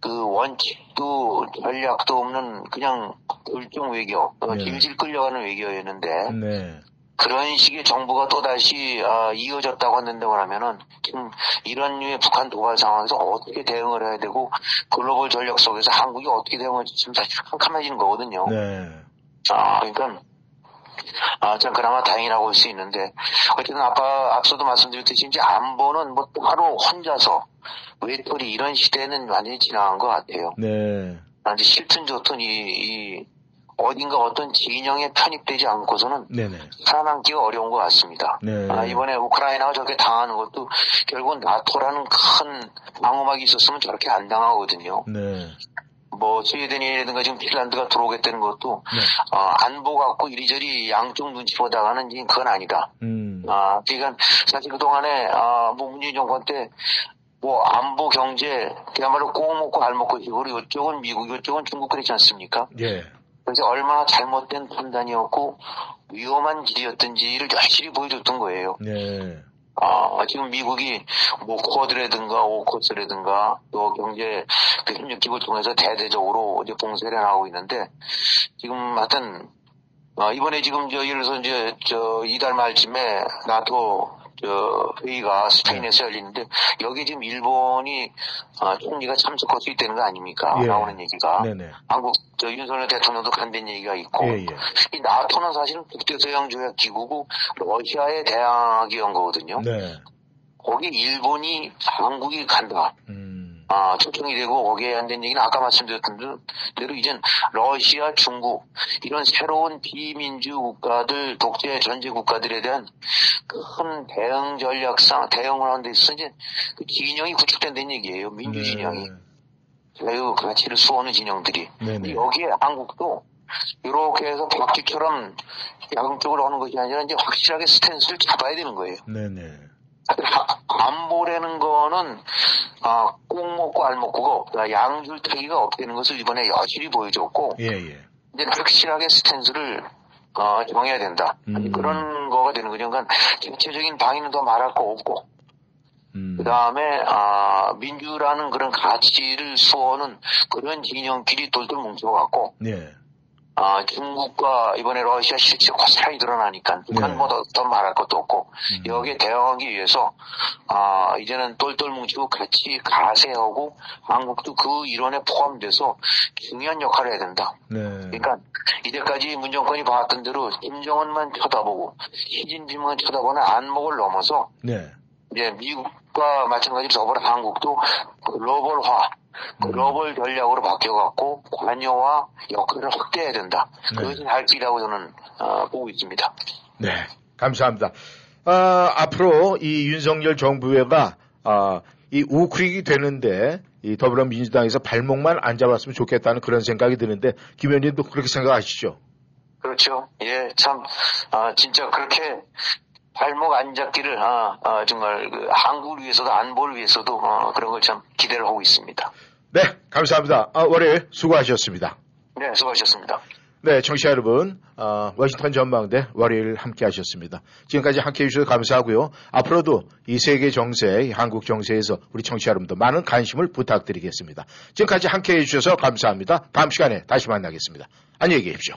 [SPEAKER 2] 그 원칙도 전략도 없는 그냥 결정 외교, 어,
[SPEAKER 1] 네.
[SPEAKER 2] 질질 끌려가는 외교였는데,
[SPEAKER 1] 네.
[SPEAKER 2] 그런 식의 정부가 또다시 아, 이어졌다고 한다고 하면은 지금 이런 류의 북한 도발 상황에서 어떻게 대응을 해야 되고 글로벌 전력 속에서 한국이 어떻게 대응할지 지금 사실 캄캄해지는 거거든요.
[SPEAKER 1] 네.
[SPEAKER 2] 아, 그러니까 아, 참 그나마 다행이라고 할 수 있는데 어쨌든 아까 앞서도 말씀드렸듯이 이제 안보는 뭐 따로 혼자서 외톨이 이런 시대는 완전히 지나간 것 같아요.
[SPEAKER 1] 네.
[SPEAKER 2] 아, 이제 싫든 좋든 이, 이 어딘가 어떤 진영에 편입되지 않고서는
[SPEAKER 1] 네네.
[SPEAKER 2] 살아남기가 어려운 것 같습니다.
[SPEAKER 1] 네.
[SPEAKER 2] 아, 이번에 우크라이나가 저렇게 당하는 것도 결국은 나토라는 큰 방어막이 있었으면 저렇게 안 당하거든요.
[SPEAKER 1] 네.
[SPEAKER 2] 뭐 스웨덴이라든가 지금 핀란드가 들어오겠다는 것도
[SPEAKER 1] 네.
[SPEAKER 2] 어, 안보 갖고 이리저리 양쪽 눈치 보다가는 그건 아니다.
[SPEAKER 1] 음.
[SPEAKER 2] 아, 그러니까 사실 그동안에 아, 뭐 문재인 정권 때뭐 안보 경제 그야말로 꼭 먹고 알 먹고 식으로 이쪽은 미국 이쪽은 중국 그랬지 않습니까?
[SPEAKER 1] 예.
[SPEAKER 2] 그래서 얼마나 잘못된 판단이었고 위험한 길이었던지를 열심히 보여줬던 거예요.
[SPEAKER 1] 네.
[SPEAKER 2] 아, 지금 미국이 뭐 쿼드라든가 오커스라든가 또 경제 그 협력 기구를 통해서 대대적으로 이제 봉쇄를 하고 있는데 지금 하여튼 어, 이번에 지금 저 예를 들어서 이제 저 이달 말쯤에 나토 저 회의가 스페인에서 열리는데 여기 지금 일본이 어, 총리가 참석할 수 있다는 거 아닙니까?
[SPEAKER 1] 예.
[SPEAKER 2] 나오는 얘기가
[SPEAKER 1] 네네.
[SPEAKER 2] 한국 저 윤석열 대통령도 간다는 얘기가 있고
[SPEAKER 1] 예, 예.
[SPEAKER 2] 이 나토는 사실은 국제서양 조약 기구고 러시아에 대항하기 위한 거거든요.
[SPEAKER 1] 네.
[SPEAKER 2] 거기 일본이 한국이 간다.
[SPEAKER 1] 음.
[SPEAKER 2] 아, 초청이 되고 거기에 한다는 얘기는 아까 말씀드렸던 대로 이젠 러시아, 중국 이런 새로운 비민주 국가들, 독재 전제 국가들에 대한 큰 대응 전략상 대응을 하는 데 있어서 이제 그 진영이 구축된다는 얘기예요. 민주 진영이. 자유 가치를 수호하는 진영들이.
[SPEAKER 1] 네네.
[SPEAKER 2] 근데 여기에 한국도 이렇게 해서 박쥐처럼 양쪽으로 하는 것이 아니라 이제 확실하게 스탠스를 잡아야 되는 거예요.
[SPEAKER 1] 네네.
[SPEAKER 2] 안보라는 거는 아, 꿩 먹고 알 먹고가 양줄타기가 없다는 것을 이번에 여실히 보여줬고
[SPEAKER 1] 예, 예.
[SPEAKER 2] 이제 확실하게 스탠스를 어, 정해야 된다.
[SPEAKER 1] 음.
[SPEAKER 2] 그런 거가 되는 거죠. 그러니까 전체적인 방위는 더 말할 거 없고
[SPEAKER 1] 음.
[SPEAKER 2] 그 다음에 아, 민주라는 그런 가치를 수호하는 그런 진영끼리 돌돌 뭉쳐갖고
[SPEAKER 1] 예.
[SPEAKER 2] 아, 중국과 이번에 러시아 실체 고스란히 드러나니까 북한보다 더 말할 것도 없고
[SPEAKER 1] 음.
[SPEAKER 2] 여기에 대응하기 위해서 아, 이제는 똘똘 뭉치고 같이 가세하고 한국도 그 일원에 포함돼서 중요한 역할을 해야 된다.
[SPEAKER 1] 네.
[SPEAKER 2] 그러니까 이제까지 문정권이 봐왔던 대로 김정은만 쳐다보고 시진핑만 쳐다보는 안목을 넘어서
[SPEAKER 1] 네.
[SPEAKER 2] 이제 미국과 마찬가지로 더불어 한국도 글로벌화, 글로벌 전략으로 바뀌어갖고 관여와 역할을 확대해야 된다.
[SPEAKER 1] 네.
[SPEAKER 2] 그것이 할 길이라고 저는 어, 보고 있습니다.
[SPEAKER 1] 네. 감사합니다. 아, 앞으로 이 윤석열 정부가 아, 이 우크릭이 되는데 이 더불어민주당에서 발목만 안 잡았으면 좋겠다는 그런 생각이 드는데 김 의원님도 그렇게 생각하시죠?
[SPEAKER 2] 그렇죠. 예, 참, 아, 진짜 그렇게 발목 안 잡기를, 아, 아, 정말 그 한국을 위해서도 안보를 위해서도 어, 그런 걸 참 기대를 하고 있습니다.
[SPEAKER 1] 네, 감사합니다. 아, 월요일 수고하셨습니다.
[SPEAKER 2] 네, 수고하셨습니다.
[SPEAKER 1] 네, 청취자 여러분, 어, 워싱턴 전망대 월요일 함께 하셨습니다. 지금까지 함께 해주셔서 감사하고요. 앞으로도 이 세계 정세, 이 한국 정세에서 우리 청취자 여러분도 많은 관심을 부탁드리겠습니다. 지금까지 함께 해주셔서 감사합니다. 다음 시간에 다시 만나겠습니다. 안녕히 계십시오.